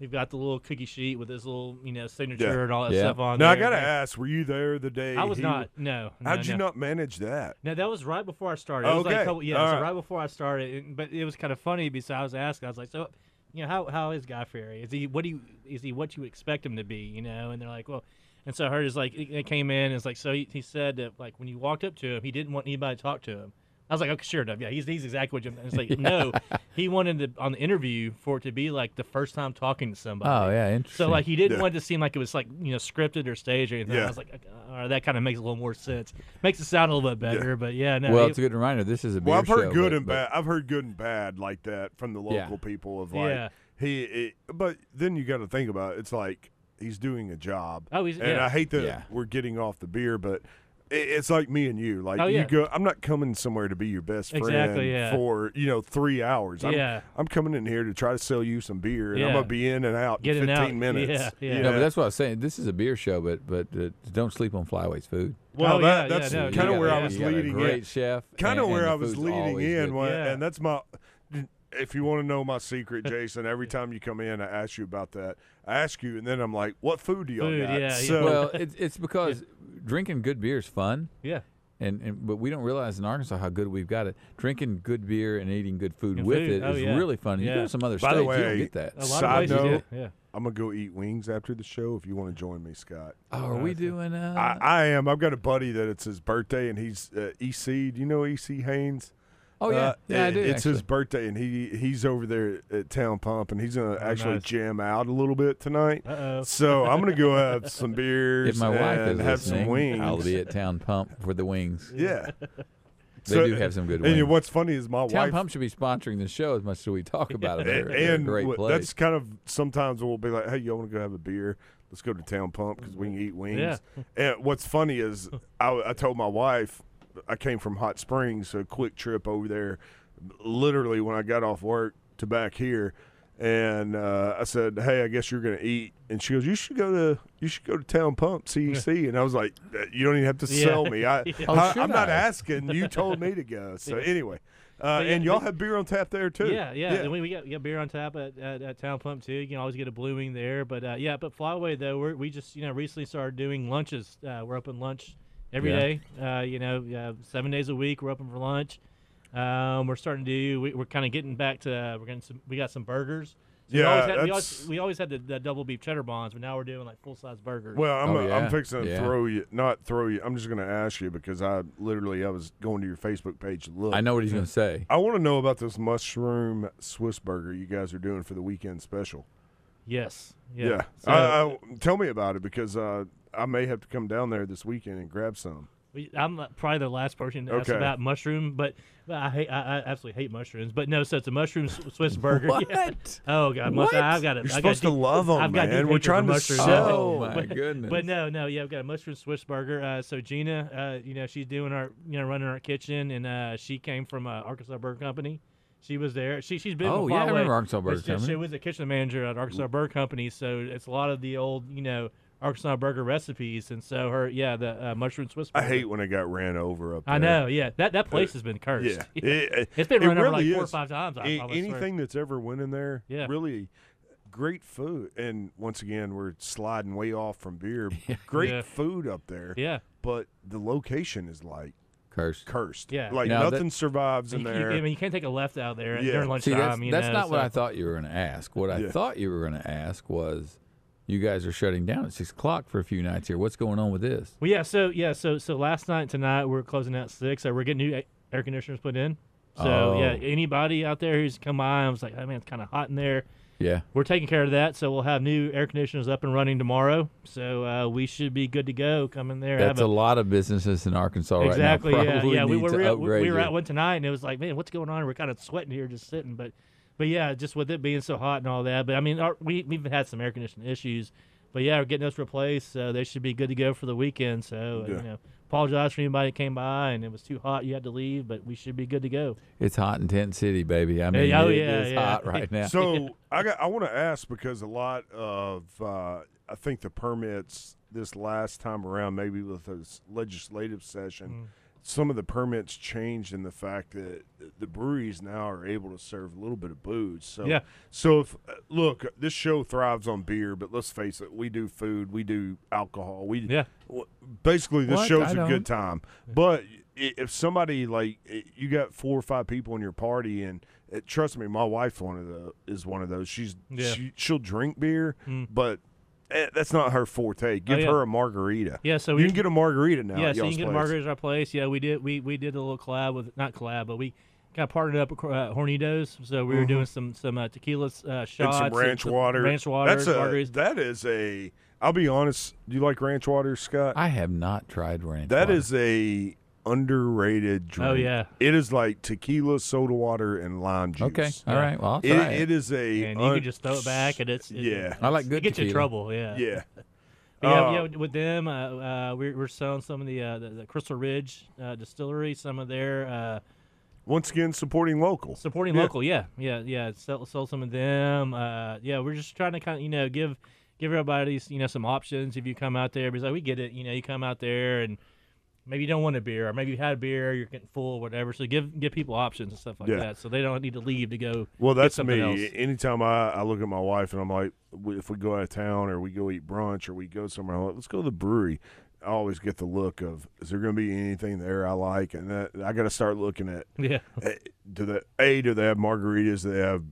Speaker 5: We've got the little cookie sheet with his little, you know, signature and all that
Speaker 3: Yeah.
Speaker 5: stuff on
Speaker 3: now
Speaker 5: there.
Speaker 3: I gotta ask, were you there the day?
Speaker 5: I was
Speaker 3: he
Speaker 5: not. No. no,
Speaker 3: How'd you
Speaker 5: no.
Speaker 3: not manage that?
Speaker 5: No, that was right before I started. It was like a
Speaker 3: Okay.
Speaker 5: couple, yeah,
Speaker 3: All
Speaker 5: so
Speaker 3: right.
Speaker 5: right before I started. and- But it was kind of funny because I was asking, I was like, so, you know, how how is Guy Fieri? Is he what do you is he what you expect him to be? You know, and they're like, well, and so I heard is like it it came in. and It's like so he, he said that like when you walked up to him, he didn't want anybody to talk to him. I was like, okay, sure, enough, Yeah, he's, he's exactly what you. And it's like, no, he wanted to on the interview for it to be like the first time talking to somebody.
Speaker 4: Oh, yeah, interesting.
Speaker 5: So like he didn't
Speaker 4: Yeah.
Speaker 5: want it to seem like it was like you know scripted or staged or anything.
Speaker 4: Yeah.
Speaker 5: I was like, uh, all right, that kind of makes a little more sense. Makes it sound a little bit better, but yeah, no.
Speaker 4: well,
Speaker 5: it-
Speaker 4: it's a good reminder. This is a beer
Speaker 3: Well, I've heard
Speaker 4: show,
Speaker 3: good
Speaker 4: but-
Speaker 3: and
Speaker 4: but-
Speaker 3: bad. I've heard good and bad like that from the
Speaker 4: Yeah.
Speaker 3: local people of like
Speaker 5: Yeah.
Speaker 3: he. It, but then you got to think about it. it's like he's doing a job.
Speaker 5: Oh, he's-
Speaker 3: and
Speaker 5: yeah.
Speaker 3: I hate that
Speaker 5: Yeah.
Speaker 3: we're getting off the beer, but. It- It's like me and you. Like
Speaker 5: Oh, yeah.
Speaker 3: you go, I'm not coming somewhere to be your best friend
Speaker 5: Exactly, yeah.
Speaker 3: for you know three hours. I'm,
Speaker 5: Yeah.
Speaker 3: I'm coming in here to try to sell you some beer, and I'm gonna be in and out
Speaker 5: Get
Speaker 3: in
Speaker 5: in
Speaker 3: 15
Speaker 5: out.
Speaker 3: minutes.
Speaker 5: Yeah, yeah.
Speaker 4: No, but that's what I was saying. This is a beer show, but but uh, don't sleep on Flyway's food.
Speaker 3: Well,
Speaker 5: Oh,
Speaker 3: that,
Speaker 5: yeah, yeah,
Speaker 3: that's
Speaker 5: no,
Speaker 3: kind of
Speaker 5: got-
Speaker 3: where I was
Speaker 4: You got a
Speaker 3: leading.
Speaker 4: great
Speaker 3: in.
Speaker 4: chef,
Speaker 3: Kind of where I was leading in, when-
Speaker 5: Yeah.
Speaker 3: and that's my. If you want to know my secret, Jason, every time you come in, I ask you about that. I ask you, and then I'm like, "What food do y'all
Speaker 5: Food,
Speaker 3: got?"
Speaker 5: yeah, yeah.
Speaker 3: So,
Speaker 4: well, it's it's because drinking good beer is fun.
Speaker 5: Yeah.
Speaker 4: And, and but we don't realize in Arkansas how good we've got it. Drinking good beer and eating good food
Speaker 5: And
Speaker 4: with
Speaker 5: food,
Speaker 4: it is
Speaker 5: oh, yeah.
Speaker 4: really fun. You
Speaker 5: Yeah.
Speaker 4: go to some other
Speaker 3: by
Speaker 4: states,
Speaker 3: the
Speaker 4: you don't get that.
Speaker 5: A lot
Speaker 3: side
Speaker 5: places do,
Speaker 3: note,
Speaker 5: yeah.
Speaker 3: I'm gonna go eat wings after the show. If you want to join me, Scott.
Speaker 4: Oh, are we doing? Uh,
Speaker 3: I, I am. I've got a buddy that it's his birthday, and he's uh, EC. Do you know EC Haynes?
Speaker 4: Oh, yeah.
Speaker 3: Uh,
Speaker 4: Yeah, I do,
Speaker 3: It's his birthday, and he he's over there at Town Pump, and he's gonna actually
Speaker 5: nice.
Speaker 3: jam out a little bit tonight.
Speaker 5: Uh-oh.
Speaker 3: So I'm gonna go have some beers
Speaker 4: if my wife
Speaker 3: and
Speaker 4: is
Speaker 3: have some wings.
Speaker 4: I'll be at Town Pump for the wings.
Speaker 3: Yeah.
Speaker 4: They
Speaker 3: So-
Speaker 4: do have some good
Speaker 3: and
Speaker 4: wings.
Speaker 3: what's funny is my wife.
Speaker 4: Town
Speaker 3: wife
Speaker 4: Pump should be sponsoring the show as much as we talk about it. They're,
Speaker 3: and,
Speaker 4: they're a great place.
Speaker 3: that's kind of sometimes we'll be like, "Hey, you want to go have a beer? Let's go to Town Pump because we can eat wings."
Speaker 5: Yeah.
Speaker 3: And what's funny is I, I told my wife I came from Hot Springs, so a quick trip over there. Literally, when I got off work to back here, and uh, I said, "Hey, I guess you're gonna eat," and she goes, "You should go to you should go to Town Pump CEC," and I was like, "Uh, "You don't even have to
Speaker 5: Yeah.
Speaker 3: sell me. I,
Speaker 5: Yeah.
Speaker 4: Oh,
Speaker 3: I
Speaker 4: should
Speaker 3: I'm not asking. You told me to go." So anyway. Uh,
Speaker 5: yeah,
Speaker 3: and y'all
Speaker 5: but-
Speaker 3: have beer on tap there too.
Speaker 5: Yeah, yeah. And we, we got, we got beer on tap at, at, at Town Pump too. You can always get a blooming there. But uh, yeah, but Flyway though, we're, we just you know recently started doing lunches. Uh, we're open lunch every
Speaker 4: Yeah.
Speaker 5: day. Uh, you know, uh, seven days a week. We're open for lunch. Um, we're starting to do. We, we're kind of getting back to. Uh, we're getting some. We got some burgers. So we
Speaker 3: Yeah,
Speaker 5: always had, we,
Speaker 3: that's-
Speaker 5: always, we always had the, the double beef cheddar bonds, but now we're doing like full size burgers.
Speaker 3: Well, I'm,
Speaker 4: Oh,
Speaker 3: I'm fixing to
Speaker 4: Yeah.
Speaker 3: throw you, not throw you. I'm just going to ask you because I literally I was going to your Facebook page to look.
Speaker 4: I know what he's going to say.
Speaker 3: I want to know about this mushroom Swiss burger you guys are doing for the weekend special.
Speaker 5: yes. Yeah. So-
Speaker 3: I, I, tell me about it because uh, I may have to come down there this weekend and grab some.
Speaker 5: I'm probably the last person to ask
Speaker 3: Okay.
Speaker 5: about mushroom, but but I hate, I, I absolutely hate mushrooms. But no, so it's a mushroom Swiss burger. Yeah.
Speaker 4: What?
Speaker 5: Oh god, mush,
Speaker 4: What?
Speaker 5: I've got it.
Speaker 3: You're
Speaker 5: I got
Speaker 3: supposed to
Speaker 5: deep-
Speaker 3: them,
Speaker 5: I've got
Speaker 3: man.
Speaker 5: deep
Speaker 3: We're trying to
Speaker 5: mushrooms.
Speaker 3: sell.
Speaker 4: Oh, my
Speaker 5: but,
Speaker 4: goodness.
Speaker 5: But no, no, yeah, I've got a mushroom Swiss burger. Uh, so Gina, uh, you know, she's doing our, you know, running our kitchen, and uh, she came from uh, Arkansas Burger Company. She was there. She she's been.
Speaker 4: Oh, yeah, I
Speaker 5: Huawei.
Speaker 4: remember Arkansas Burger Company.
Speaker 5: She was a kitchen manager at Arkansas Burger Company, so it's a lot of the old, you know, Arkansas burger recipes, and so her, yeah, the uh, mushroom Swiss.
Speaker 3: I hate when I got ran over up there.
Speaker 5: I know, yeah. That that place has been cursed.
Speaker 3: Yeah, It-
Speaker 5: it's been
Speaker 3: it
Speaker 5: run over
Speaker 3: really
Speaker 5: like four or five times. I,
Speaker 3: A-
Speaker 5: I would swear.
Speaker 3: anything that's ever went in there,
Speaker 5: Yeah.
Speaker 3: really great food. And once again, we're sliding way off from beer. Great
Speaker 5: Yeah.
Speaker 3: food up there.
Speaker 5: Yeah.
Speaker 3: but the location is like
Speaker 4: Cursed.
Speaker 3: cursed.
Speaker 5: Yeah.
Speaker 3: like
Speaker 4: Now that-
Speaker 3: nothing survives in
Speaker 5: You- you-
Speaker 3: there.
Speaker 5: I mean, you can't take a left out there
Speaker 3: Yeah.
Speaker 5: during
Speaker 4: See,
Speaker 5: lunchtime.
Speaker 4: that's,
Speaker 5: you
Speaker 4: that's
Speaker 5: know,
Speaker 4: not what I thought you were going to ask. What I
Speaker 3: Yeah.
Speaker 4: thought you were going to ask was, you guys are shutting down at six o'clock for a few nights here. What's going on with this?
Speaker 5: Well, yeah. So yeah. So so last night and tonight we're closing out six. So we're getting new air conditioners put in. So yeah,
Speaker 4: Oh.
Speaker 5: anybody out there who's come by and was like, "Oh man, it's kind of hot in there."
Speaker 4: Yeah.
Speaker 5: We're taking care of that. So we'll have new air conditioners up and running tomorrow. So uh, we should be good to go. Come in there.
Speaker 4: That's
Speaker 5: have
Speaker 4: a lot of businesses in Arkansas
Speaker 5: exactly.
Speaker 4: right now.
Speaker 5: yeah. Yeah. We were we, we were at one tonight and it was like, man, what's going on? We're kind of sweating here, just sitting. But but yeah, just with it being so hot and all that. But I mean, our, we we've had some air conditioning issues. But yeah, we're getting those replaced, so they should be good to go for the weekend. So uh,
Speaker 3: Yeah.
Speaker 5: you know, apologize for anybody that came by and it was too hot, you had to leave, but we should be good to go.
Speaker 4: It's hot in Tent City, baby. I mean,
Speaker 5: oh,
Speaker 4: it
Speaker 5: yeah,
Speaker 4: is
Speaker 5: yeah.
Speaker 4: hot right now.
Speaker 3: So I got I want to ask because a lot of uh, I think the permits this last time around, maybe with this legislative session, some of the permits changed in the fact that the breweries now are able to serve a little bit of booze. So
Speaker 5: Yeah.
Speaker 3: So if uh, look, this show thrives on beer, but let's face it, we do food, we do alcohol, we
Speaker 5: Yeah.
Speaker 3: Basically, this
Speaker 4: What?
Speaker 3: show's
Speaker 4: I
Speaker 3: a
Speaker 4: don't.
Speaker 3: good time. But if somebody like you got four or five people in your party, and uh, trust me, my wife one of the is one of those. She's
Speaker 5: Yeah.
Speaker 3: she, she'll drink beer,
Speaker 5: Mm.
Speaker 3: but. Eh, That's not her forte. Give
Speaker 5: yeah.
Speaker 3: her a margarita.
Speaker 5: Yeah, so
Speaker 3: you
Speaker 5: we-
Speaker 3: can get a margarita now.
Speaker 5: Yeah,
Speaker 3: at
Speaker 5: so you can get
Speaker 3: place.
Speaker 5: margaritas at our place. Yeah, we did. We we did a little collab with not collab, but we kind of partnered up with uh, Hornitos. So we were
Speaker 3: Mhm.
Speaker 5: doing some some uh, tequila uh,
Speaker 3: and
Speaker 5: shots,
Speaker 3: some ranch water.
Speaker 5: ranch water,
Speaker 3: That's a
Speaker 5: margaritas.
Speaker 3: that is a. I'll be honest. Do you like ranch water, Scott?
Speaker 4: I have not tried ranch.
Speaker 3: That
Speaker 4: water.
Speaker 3: is a underrated drink.
Speaker 5: Oh, yeah.
Speaker 3: it is like tequila, soda water, and lime juice.
Speaker 4: Okay, all
Speaker 5: Yeah.
Speaker 4: right. Well, I'll
Speaker 3: It-
Speaker 4: try it.
Speaker 3: it is a.
Speaker 5: and you
Speaker 3: un-
Speaker 5: can just throw it back, and it's it,
Speaker 3: Yeah.
Speaker 4: I like good
Speaker 5: It gets you in trouble. Yeah.
Speaker 3: Yeah.
Speaker 5: Yeah,
Speaker 3: Uh,
Speaker 5: yeah, with them, uh, uh, we're, we're selling some of the, uh, the, the Crystal Ridge uh, distillery, some of their uh,
Speaker 3: Once again, supporting local.
Speaker 5: supporting
Speaker 3: Yeah.
Speaker 5: local. Yeah, yeah, yeah. Sell, sell some of them. Uh, yeah, we're just trying to kind of you know give give everybody you know some options if you come out there because like, we get it. You know, you come out there and maybe you don't want a beer or maybe you had a beer, you're getting full or whatever. So give give people options and stuff like
Speaker 3: Yeah.
Speaker 5: that, so they don't need to leave to go.
Speaker 3: Well,
Speaker 5: get
Speaker 3: that's
Speaker 5: something
Speaker 3: me.
Speaker 5: Else.
Speaker 3: Anytime I, I look at my wife and I'm like, w- if we go out of town or we go eat brunch or we go somewhere, I'm like, let's go to the brewery. I always get the look of, is there going to be anything there I like? And that, I got to start looking at,
Speaker 5: Yeah.
Speaker 3: eh, do they, A, do they have margaritas? Do they have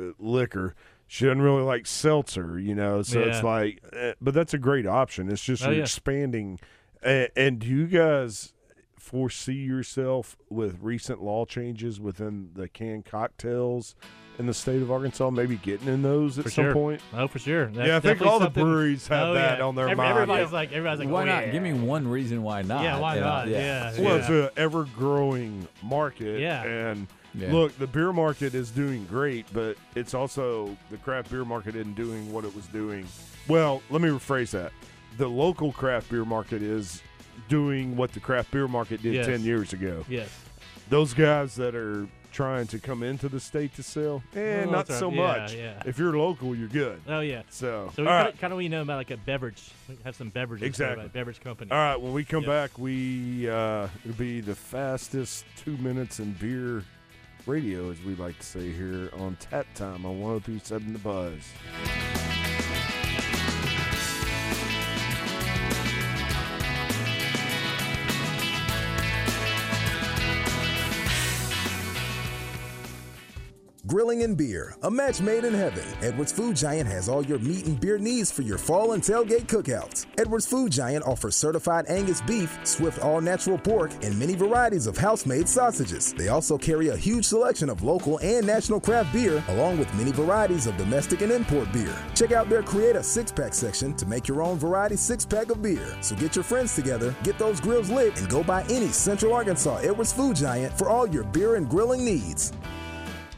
Speaker 3: uh, liquor? She doesn't really like seltzer, you know, so it's
Speaker 5: Yeah.
Speaker 3: like, eh, but that's a great option. It's just
Speaker 5: Oh,
Speaker 3: you're
Speaker 5: yeah.
Speaker 3: expanding. And, and do you guys foresee yourself with recent law changes within the canned cocktails in the state of Arkansas, maybe getting in those at
Speaker 5: For
Speaker 3: some
Speaker 5: sure.
Speaker 3: point?
Speaker 5: Oh, for sure. That's
Speaker 3: yeah, I think
Speaker 5: definitely
Speaker 3: all the breweries have
Speaker 5: Oh,
Speaker 3: that
Speaker 5: yeah.
Speaker 3: on their
Speaker 5: Every-
Speaker 3: mind.
Speaker 5: Everybody's like, everybody's like,
Speaker 4: why
Speaker 5: oh,
Speaker 4: not?
Speaker 5: yeah.
Speaker 4: Give me one reason why not.
Speaker 5: Yeah, why
Speaker 4: you know?
Speaker 5: not? Yeah.
Speaker 3: Well, it's an ever growing market.
Speaker 5: Yeah.
Speaker 3: And
Speaker 4: Yeah.
Speaker 3: look, the beer market is doing great, but it's also the craft beer market isn't doing what it was doing. Well, let me rephrase that. The local craft beer market is doing what the craft beer market did
Speaker 5: Yes.
Speaker 3: 10 years ago.
Speaker 5: Yes.
Speaker 3: Those guys that are trying to come into the state to sell, eh, not so
Speaker 5: right.
Speaker 3: Much.
Speaker 5: yeah.
Speaker 3: If you're local, you're good.
Speaker 5: Oh yeah.
Speaker 3: So,
Speaker 5: So we kind,
Speaker 3: right.
Speaker 5: of, kind of we know about like a beverage. We have some beverages.
Speaker 3: Exactly.
Speaker 5: Beverage company.
Speaker 3: All right, when we come
Speaker 5: Yep.
Speaker 3: back, we uh, it'll be the fastest two minutes in beer radio, as we like to say here on Tap Time on 1037 The Buzz.
Speaker 6: Grilling and beer, a match made in heaven. Edwards Food Giant has all your meat and beer needs for your fall and tailgate cookouts. Edwards Food Giant offers certified Angus beef, Swift all natural pork, and many varieties of house made sausages. They also carry a huge selection of local and national craft beer, along with many varieties of domestic and import beer. Check out their Create a Six Pack section to make your own variety six pack of beer. So get your friends together, get those grills lit, and go by any Central Arkansas Edwards Food Giant for all your beer and grilling needs.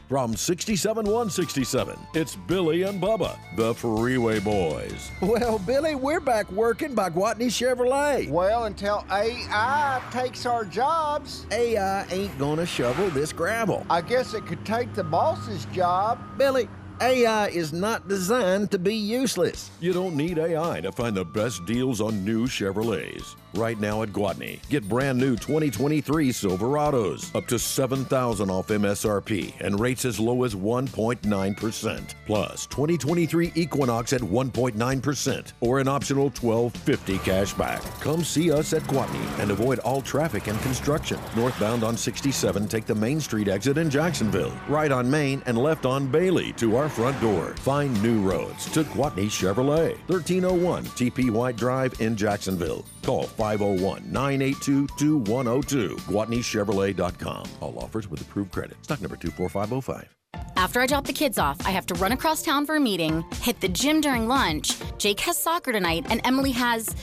Speaker 12: From 67167, it's Billy and Bubba, the Freeway Boys.
Speaker 28: Well, Billy, we're back working by Gwatney Chevrolet.
Speaker 11: Well, until AI takes our jobs.
Speaker 28: AI ain't gonna shovel this gravel.
Speaker 11: I guess it could take the boss's job.
Speaker 28: Billy, AI is not designed to be useless.
Speaker 12: You don't need AI to find the best deals on new Chevrolets. Right now at Gwatney, get brand new 2023 Silverados up to 7000 off MSRP and rates as low as 1.9%. Plus, 2023 Equinox at 1.9% or an optional 1250 cash back. Come see us at Gwatney and avoid all traffic and construction. Northbound on 67, take the Main Street exit in Jacksonville. Right on Main and left on Bailey to our front door. Find new roads to Gwatney Chevrolet, 1301 TP White Drive in Jacksonville. Call 501 982 2102. GwatneyChevrolet.com. All offers with approved credit. Stock number 24505.
Speaker 29: After I drop the kids off, I have to run across town for a meeting, hit the gym during lunch. Jake has soccer tonight, and Emily has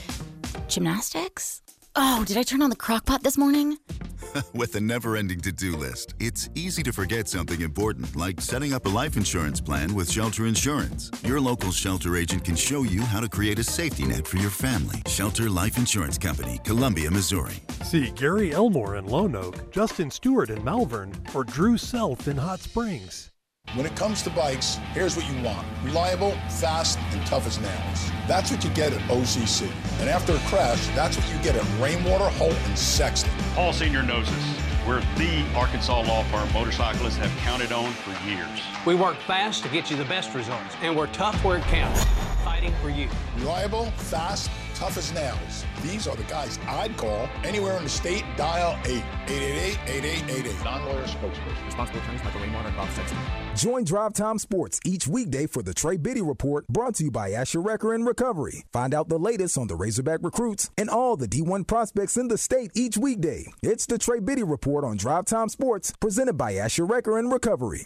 Speaker 29: gymnastics. Oh, did I turn on the crock pot this morning?
Speaker 14: With a never ending to do list, it's easy to forget something important like setting up a life insurance plan with Shelter Insurance. Your local shelter agent can show you how to create a safety net for your family. Shelter Life Insurance Company, Columbia, Missouri.
Speaker 16: See Gary Elmore in Lone Oak, Justin Stewart in Malvern, or Drew Self in Hot Springs.
Speaker 30: When it comes to bikes, here's what you want reliable, fast, and tough as nails. That's what you get at OCC. And after a crash, that's what you get at Rainwater, Holt, and Sexton.
Speaker 31: Paul Sr. knows this. We're the Arkansas law firm motorcyclists have counted on for years.
Speaker 32: We work fast to get you the best results, and we're tough where it counts, fighting for you.
Speaker 30: Reliable, fast, tough as nails. These are the guys I'd call anywhere in the state. Dial 8 888-8888. Non-lawyer spokesperson.
Speaker 33: Responsible attorneys Michael Rainwater and Bob Sexton.
Speaker 6: Join Drive Time Sports each weekday for the Trey Biddy Report brought to you by Asher Wrecker and Recovery. Find out the latest on the Razorback recruits and all the D1 prospects in the state each weekday. It's the Trey Biddy Report on Drive Time Sports presented by Asher Wrecker and Recovery.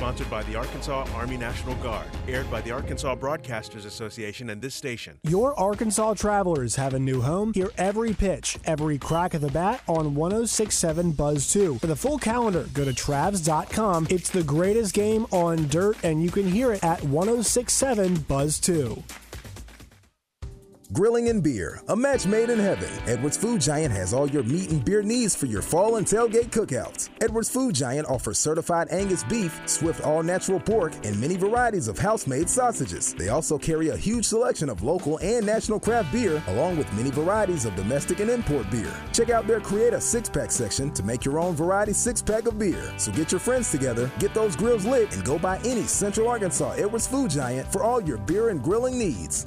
Speaker 34: Sponsored by the Arkansas Army National Guard. Aired by the Arkansas Broadcasters Association and this station.
Speaker 25: Your Arkansas travelers have a new home. Hear every pitch, every crack of the bat on 1067 Buzz 2. For the full calendar, go to Travs.com. It's the greatest game on dirt, and you can hear it at 1067 Buzz 2.
Speaker 6: Grilling and Beer, a match made in heaven. Edwards Food Giant has all your meat and beer needs for your fall and tailgate cookouts. Edwards Food Giant offers certified Angus beef, Swift all natural pork, and many varieties of house made sausages. They also carry a huge selection of local and national craft beer, along with many varieties of domestic and import beer. Check out their Create a Six Pack section to make your own variety six pack of beer. So get your friends together, get those grills lit, and go by any Central Arkansas Edwards Food Giant for all your beer and grilling needs.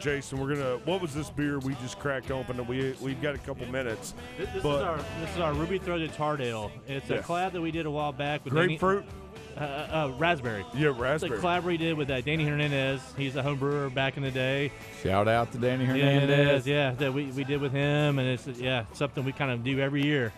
Speaker 3: Jason, we're gonna. What was this beer we just cracked open? We we've got a couple minutes.
Speaker 5: This, this
Speaker 3: but
Speaker 5: is our this is our ruby throated tardale. It's
Speaker 3: Yeah.
Speaker 5: a collab that we did a while back with
Speaker 3: Grapefruit?
Speaker 5: Danny, uh, uh, raspberry.
Speaker 3: Yeah,
Speaker 5: It's
Speaker 3: raspberry.
Speaker 5: a collab we did with uh, Danny Hernandez. He's a home brewer back in the day.
Speaker 4: Shout out to Danny
Speaker 5: Yeah,
Speaker 4: Hernandez.
Speaker 5: Yeah, that we, we did with him, and it's yeah something we kind of do every year.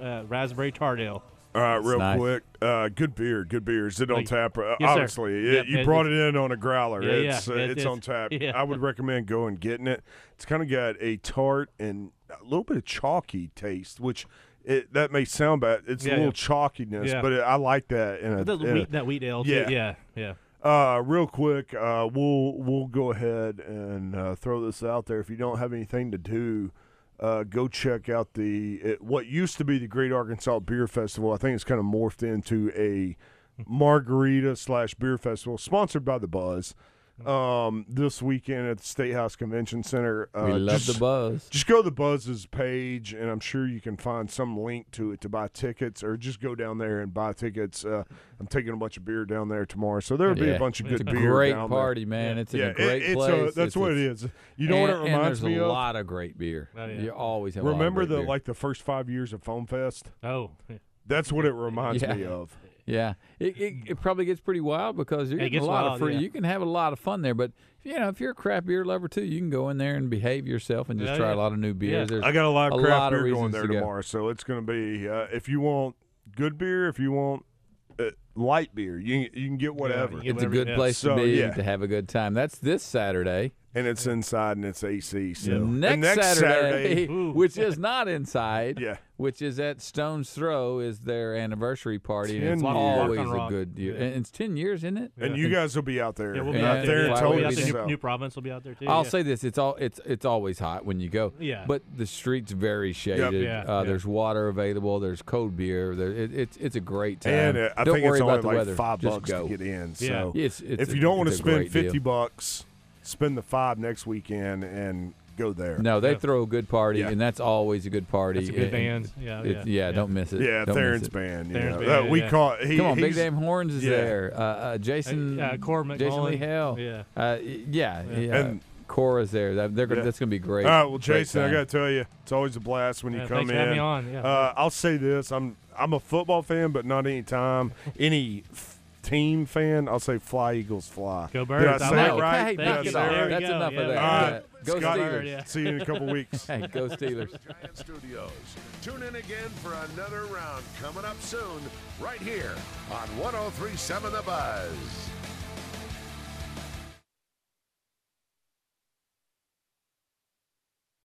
Speaker 5: Uh, raspberry tardale.
Speaker 3: All right, real
Speaker 5: nice.
Speaker 3: quick. Uh, good beer, good beer. Is it on tap? Uh,
Speaker 5: Yes, sir.
Speaker 3: obviously, it-
Speaker 5: Yep,
Speaker 3: you
Speaker 5: it-
Speaker 3: brought it
Speaker 5: it's-
Speaker 3: in on a growler.
Speaker 5: Yeah, yeah,
Speaker 3: it's uh,
Speaker 5: it-
Speaker 3: it's
Speaker 5: it's-
Speaker 3: on tap.
Speaker 5: yeah.
Speaker 3: I would recommend going getting it. It's kind of got a tart and a little bit of chalky taste, which it, that may sound bad. It's
Speaker 5: Yeah,
Speaker 3: a little
Speaker 5: yeah.
Speaker 3: chalkiness,
Speaker 5: Yeah.
Speaker 3: but it, I like that. In a,
Speaker 5: The
Speaker 3: in a-
Speaker 5: that wheat ale, too.
Speaker 3: Yeah,
Speaker 5: Yeah, yeah.
Speaker 3: Uh, real quick, uh, we'll we'll go ahead and uh, throw this out there. If you don't have anything to do, uh, go check out the what used to be the Great Arkansas Beer Festival. I think it's kind of morphed into a margarita slash beer festival, sponsored by the Buzz. Um, this weekend at the State House Convention Center. Uh,
Speaker 4: We love
Speaker 3: just-
Speaker 4: the Buzz.
Speaker 3: Just go to the Buzz's page, and I'm sure you can find some link to it to buy tickets, or just go down there and buy tickets. Uh, I'm taking a bunch of beer down there tomorrow, so there'll be
Speaker 4: Yeah.
Speaker 3: a bunch of good
Speaker 4: a
Speaker 3: beer.
Speaker 4: great
Speaker 3: down there.
Speaker 4: party, man. It's in a great
Speaker 3: it- it's
Speaker 4: place.
Speaker 3: that's
Speaker 4: It's-
Speaker 3: what it
Speaker 4: it's-
Speaker 3: You know what it reminds
Speaker 4: and
Speaker 3: me
Speaker 4: of? a lot of great beer.
Speaker 5: Oh, yeah.
Speaker 4: You always have. a lot of
Speaker 3: Remember
Speaker 4: great
Speaker 3: the
Speaker 4: beer.
Speaker 3: like the first five years of Foam Fest?
Speaker 5: Oh,
Speaker 3: that's what it reminds
Speaker 4: Yeah.
Speaker 3: me of.
Speaker 4: Yeah, it, it, it probably gets pretty wild because you're getting a lot
Speaker 5: wild,
Speaker 4: of free.
Speaker 5: yeah.
Speaker 4: You can have a lot of fun there, but you know if you're a craft beer lover too, you can go in there and behave yourself and just
Speaker 3: Yeah,
Speaker 4: try
Speaker 3: yeah.
Speaker 4: a lot of new beers. There's
Speaker 3: I got a lot of craft
Speaker 4: lot
Speaker 3: beer going
Speaker 4: reasons
Speaker 3: there
Speaker 4: to go.
Speaker 3: tomorrow, so it's going to be. Uh, if you want good beer, if you want uh, light beer, you you can get whatever.
Speaker 4: It's a good place to be
Speaker 3: Yeah.
Speaker 4: to have a good time. That's this Saturday.
Speaker 3: And it's inside and it's AC. So
Speaker 4: Next,
Speaker 3: next
Speaker 4: Saturday,
Speaker 3: Saturday
Speaker 4: which is not inside,
Speaker 3: Yeah.
Speaker 4: which is at Stone's Throw, is their anniversary party. and it's
Speaker 3: years.
Speaker 4: always
Speaker 5: Rock on
Speaker 4: a good year.
Speaker 5: Yeah.
Speaker 4: And it's 10 years, isn't it?
Speaker 3: and you guys will be out there.
Speaker 5: Yeah, we'll be
Speaker 4: Yeah,
Speaker 5: out there.
Speaker 4: yeah,
Speaker 5: Yeah,
Speaker 4: we'll
Speaker 5: we'll be
Speaker 4: be
Speaker 5: out there.
Speaker 4: there.
Speaker 5: New, New Providence will be out there too.
Speaker 4: I'll
Speaker 5: yeah.
Speaker 4: say this: it's all it's it's always hot when you go.
Speaker 5: Yeah.
Speaker 4: But the street's very shaded.
Speaker 5: Yeah,
Speaker 4: uh,
Speaker 5: yeah.
Speaker 4: There's water available. There's cold beer. There, it, it's it's a great time.
Speaker 3: And uh, I
Speaker 4: Don't
Speaker 3: think
Speaker 4: worry
Speaker 3: it's
Speaker 4: about
Speaker 3: only
Speaker 4: the
Speaker 3: like
Speaker 4: weather.
Speaker 3: five
Speaker 4: Just
Speaker 3: bucks
Speaker 4: go.
Speaker 3: to get in. So
Speaker 4: It's- it's
Speaker 3: if you don't want to spend fifty bucks, spend the five next weekend and go there.
Speaker 4: No, they
Speaker 5: Yeah.
Speaker 4: throw a good party,
Speaker 3: Yeah.
Speaker 4: and that's always a good party.
Speaker 5: That's a good
Speaker 4: And-
Speaker 5: band. Yeah,
Speaker 4: it's-
Speaker 5: yeah, yeah.
Speaker 4: don't miss it.
Speaker 3: Yeah,
Speaker 4: Don't
Speaker 3: Theron's
Speaker 4: miss it.
Speaker 3: band.
Speaker 5: Theron's
Speaker 3: yeah,
Speaker 5: band,
Speaker 3: Uh, we
Speaker 5: yeah.
Speaker 3: call he,
Speaker 4: Come on, Big Damn Horns is
Speaker 3: yeah.
Speaker 4: there. Uh, uh, Jason,
Speaker 5: Uh, Cora
Speaker 4: Jason Lee Hale.
Speaker 5: Yeah.
Speaker 4: uh, yeah, yeah.
Speaker 3: And-
Speaker 4: Cora's there. That, they're
Speaker 3: Yeah.
Speaker 4: That's gonna be great.
Speaker 3: All right, well, Jason, I got to tell you, it's always a blast when you
Speaker 5: Yeah,
Speaker 3: come
Speaker 5: thanks
Speaker 3: in.
Speaker 5: for having me on, yeah.
Speaker 3: Uh, I'll say this: I'm I'm a football fan, but not any time any f- team fan. I'll say fly Eagles fly.
Speaker 5: Go
Speaker 3: Did I
Speaker 5: I
Speaker 3: say it
Speaker 5: it.
Speaker 3: right?
Speaker 5: Thank
Speaker 3: Did I
Speaker 5: you.
Speaker 3: say it right?
Speaker 4: That's
Speaker 5: go.
Speaker 4: enough
Speaker 5: Yeah,
Speaker 4: of that.
Speaker 3: All right,
Speaker 4: Go
Speaker 3: Scott,
Speaker 4: Steelers.
Speaker 5: yeah.
Speaker 3: See you in a couple weeks.
Speaker 4: Hey, go Steelers.
Speaker 26: Giant Studios. Tune in again for another round coming up soon, right here on 1037 The Buzz.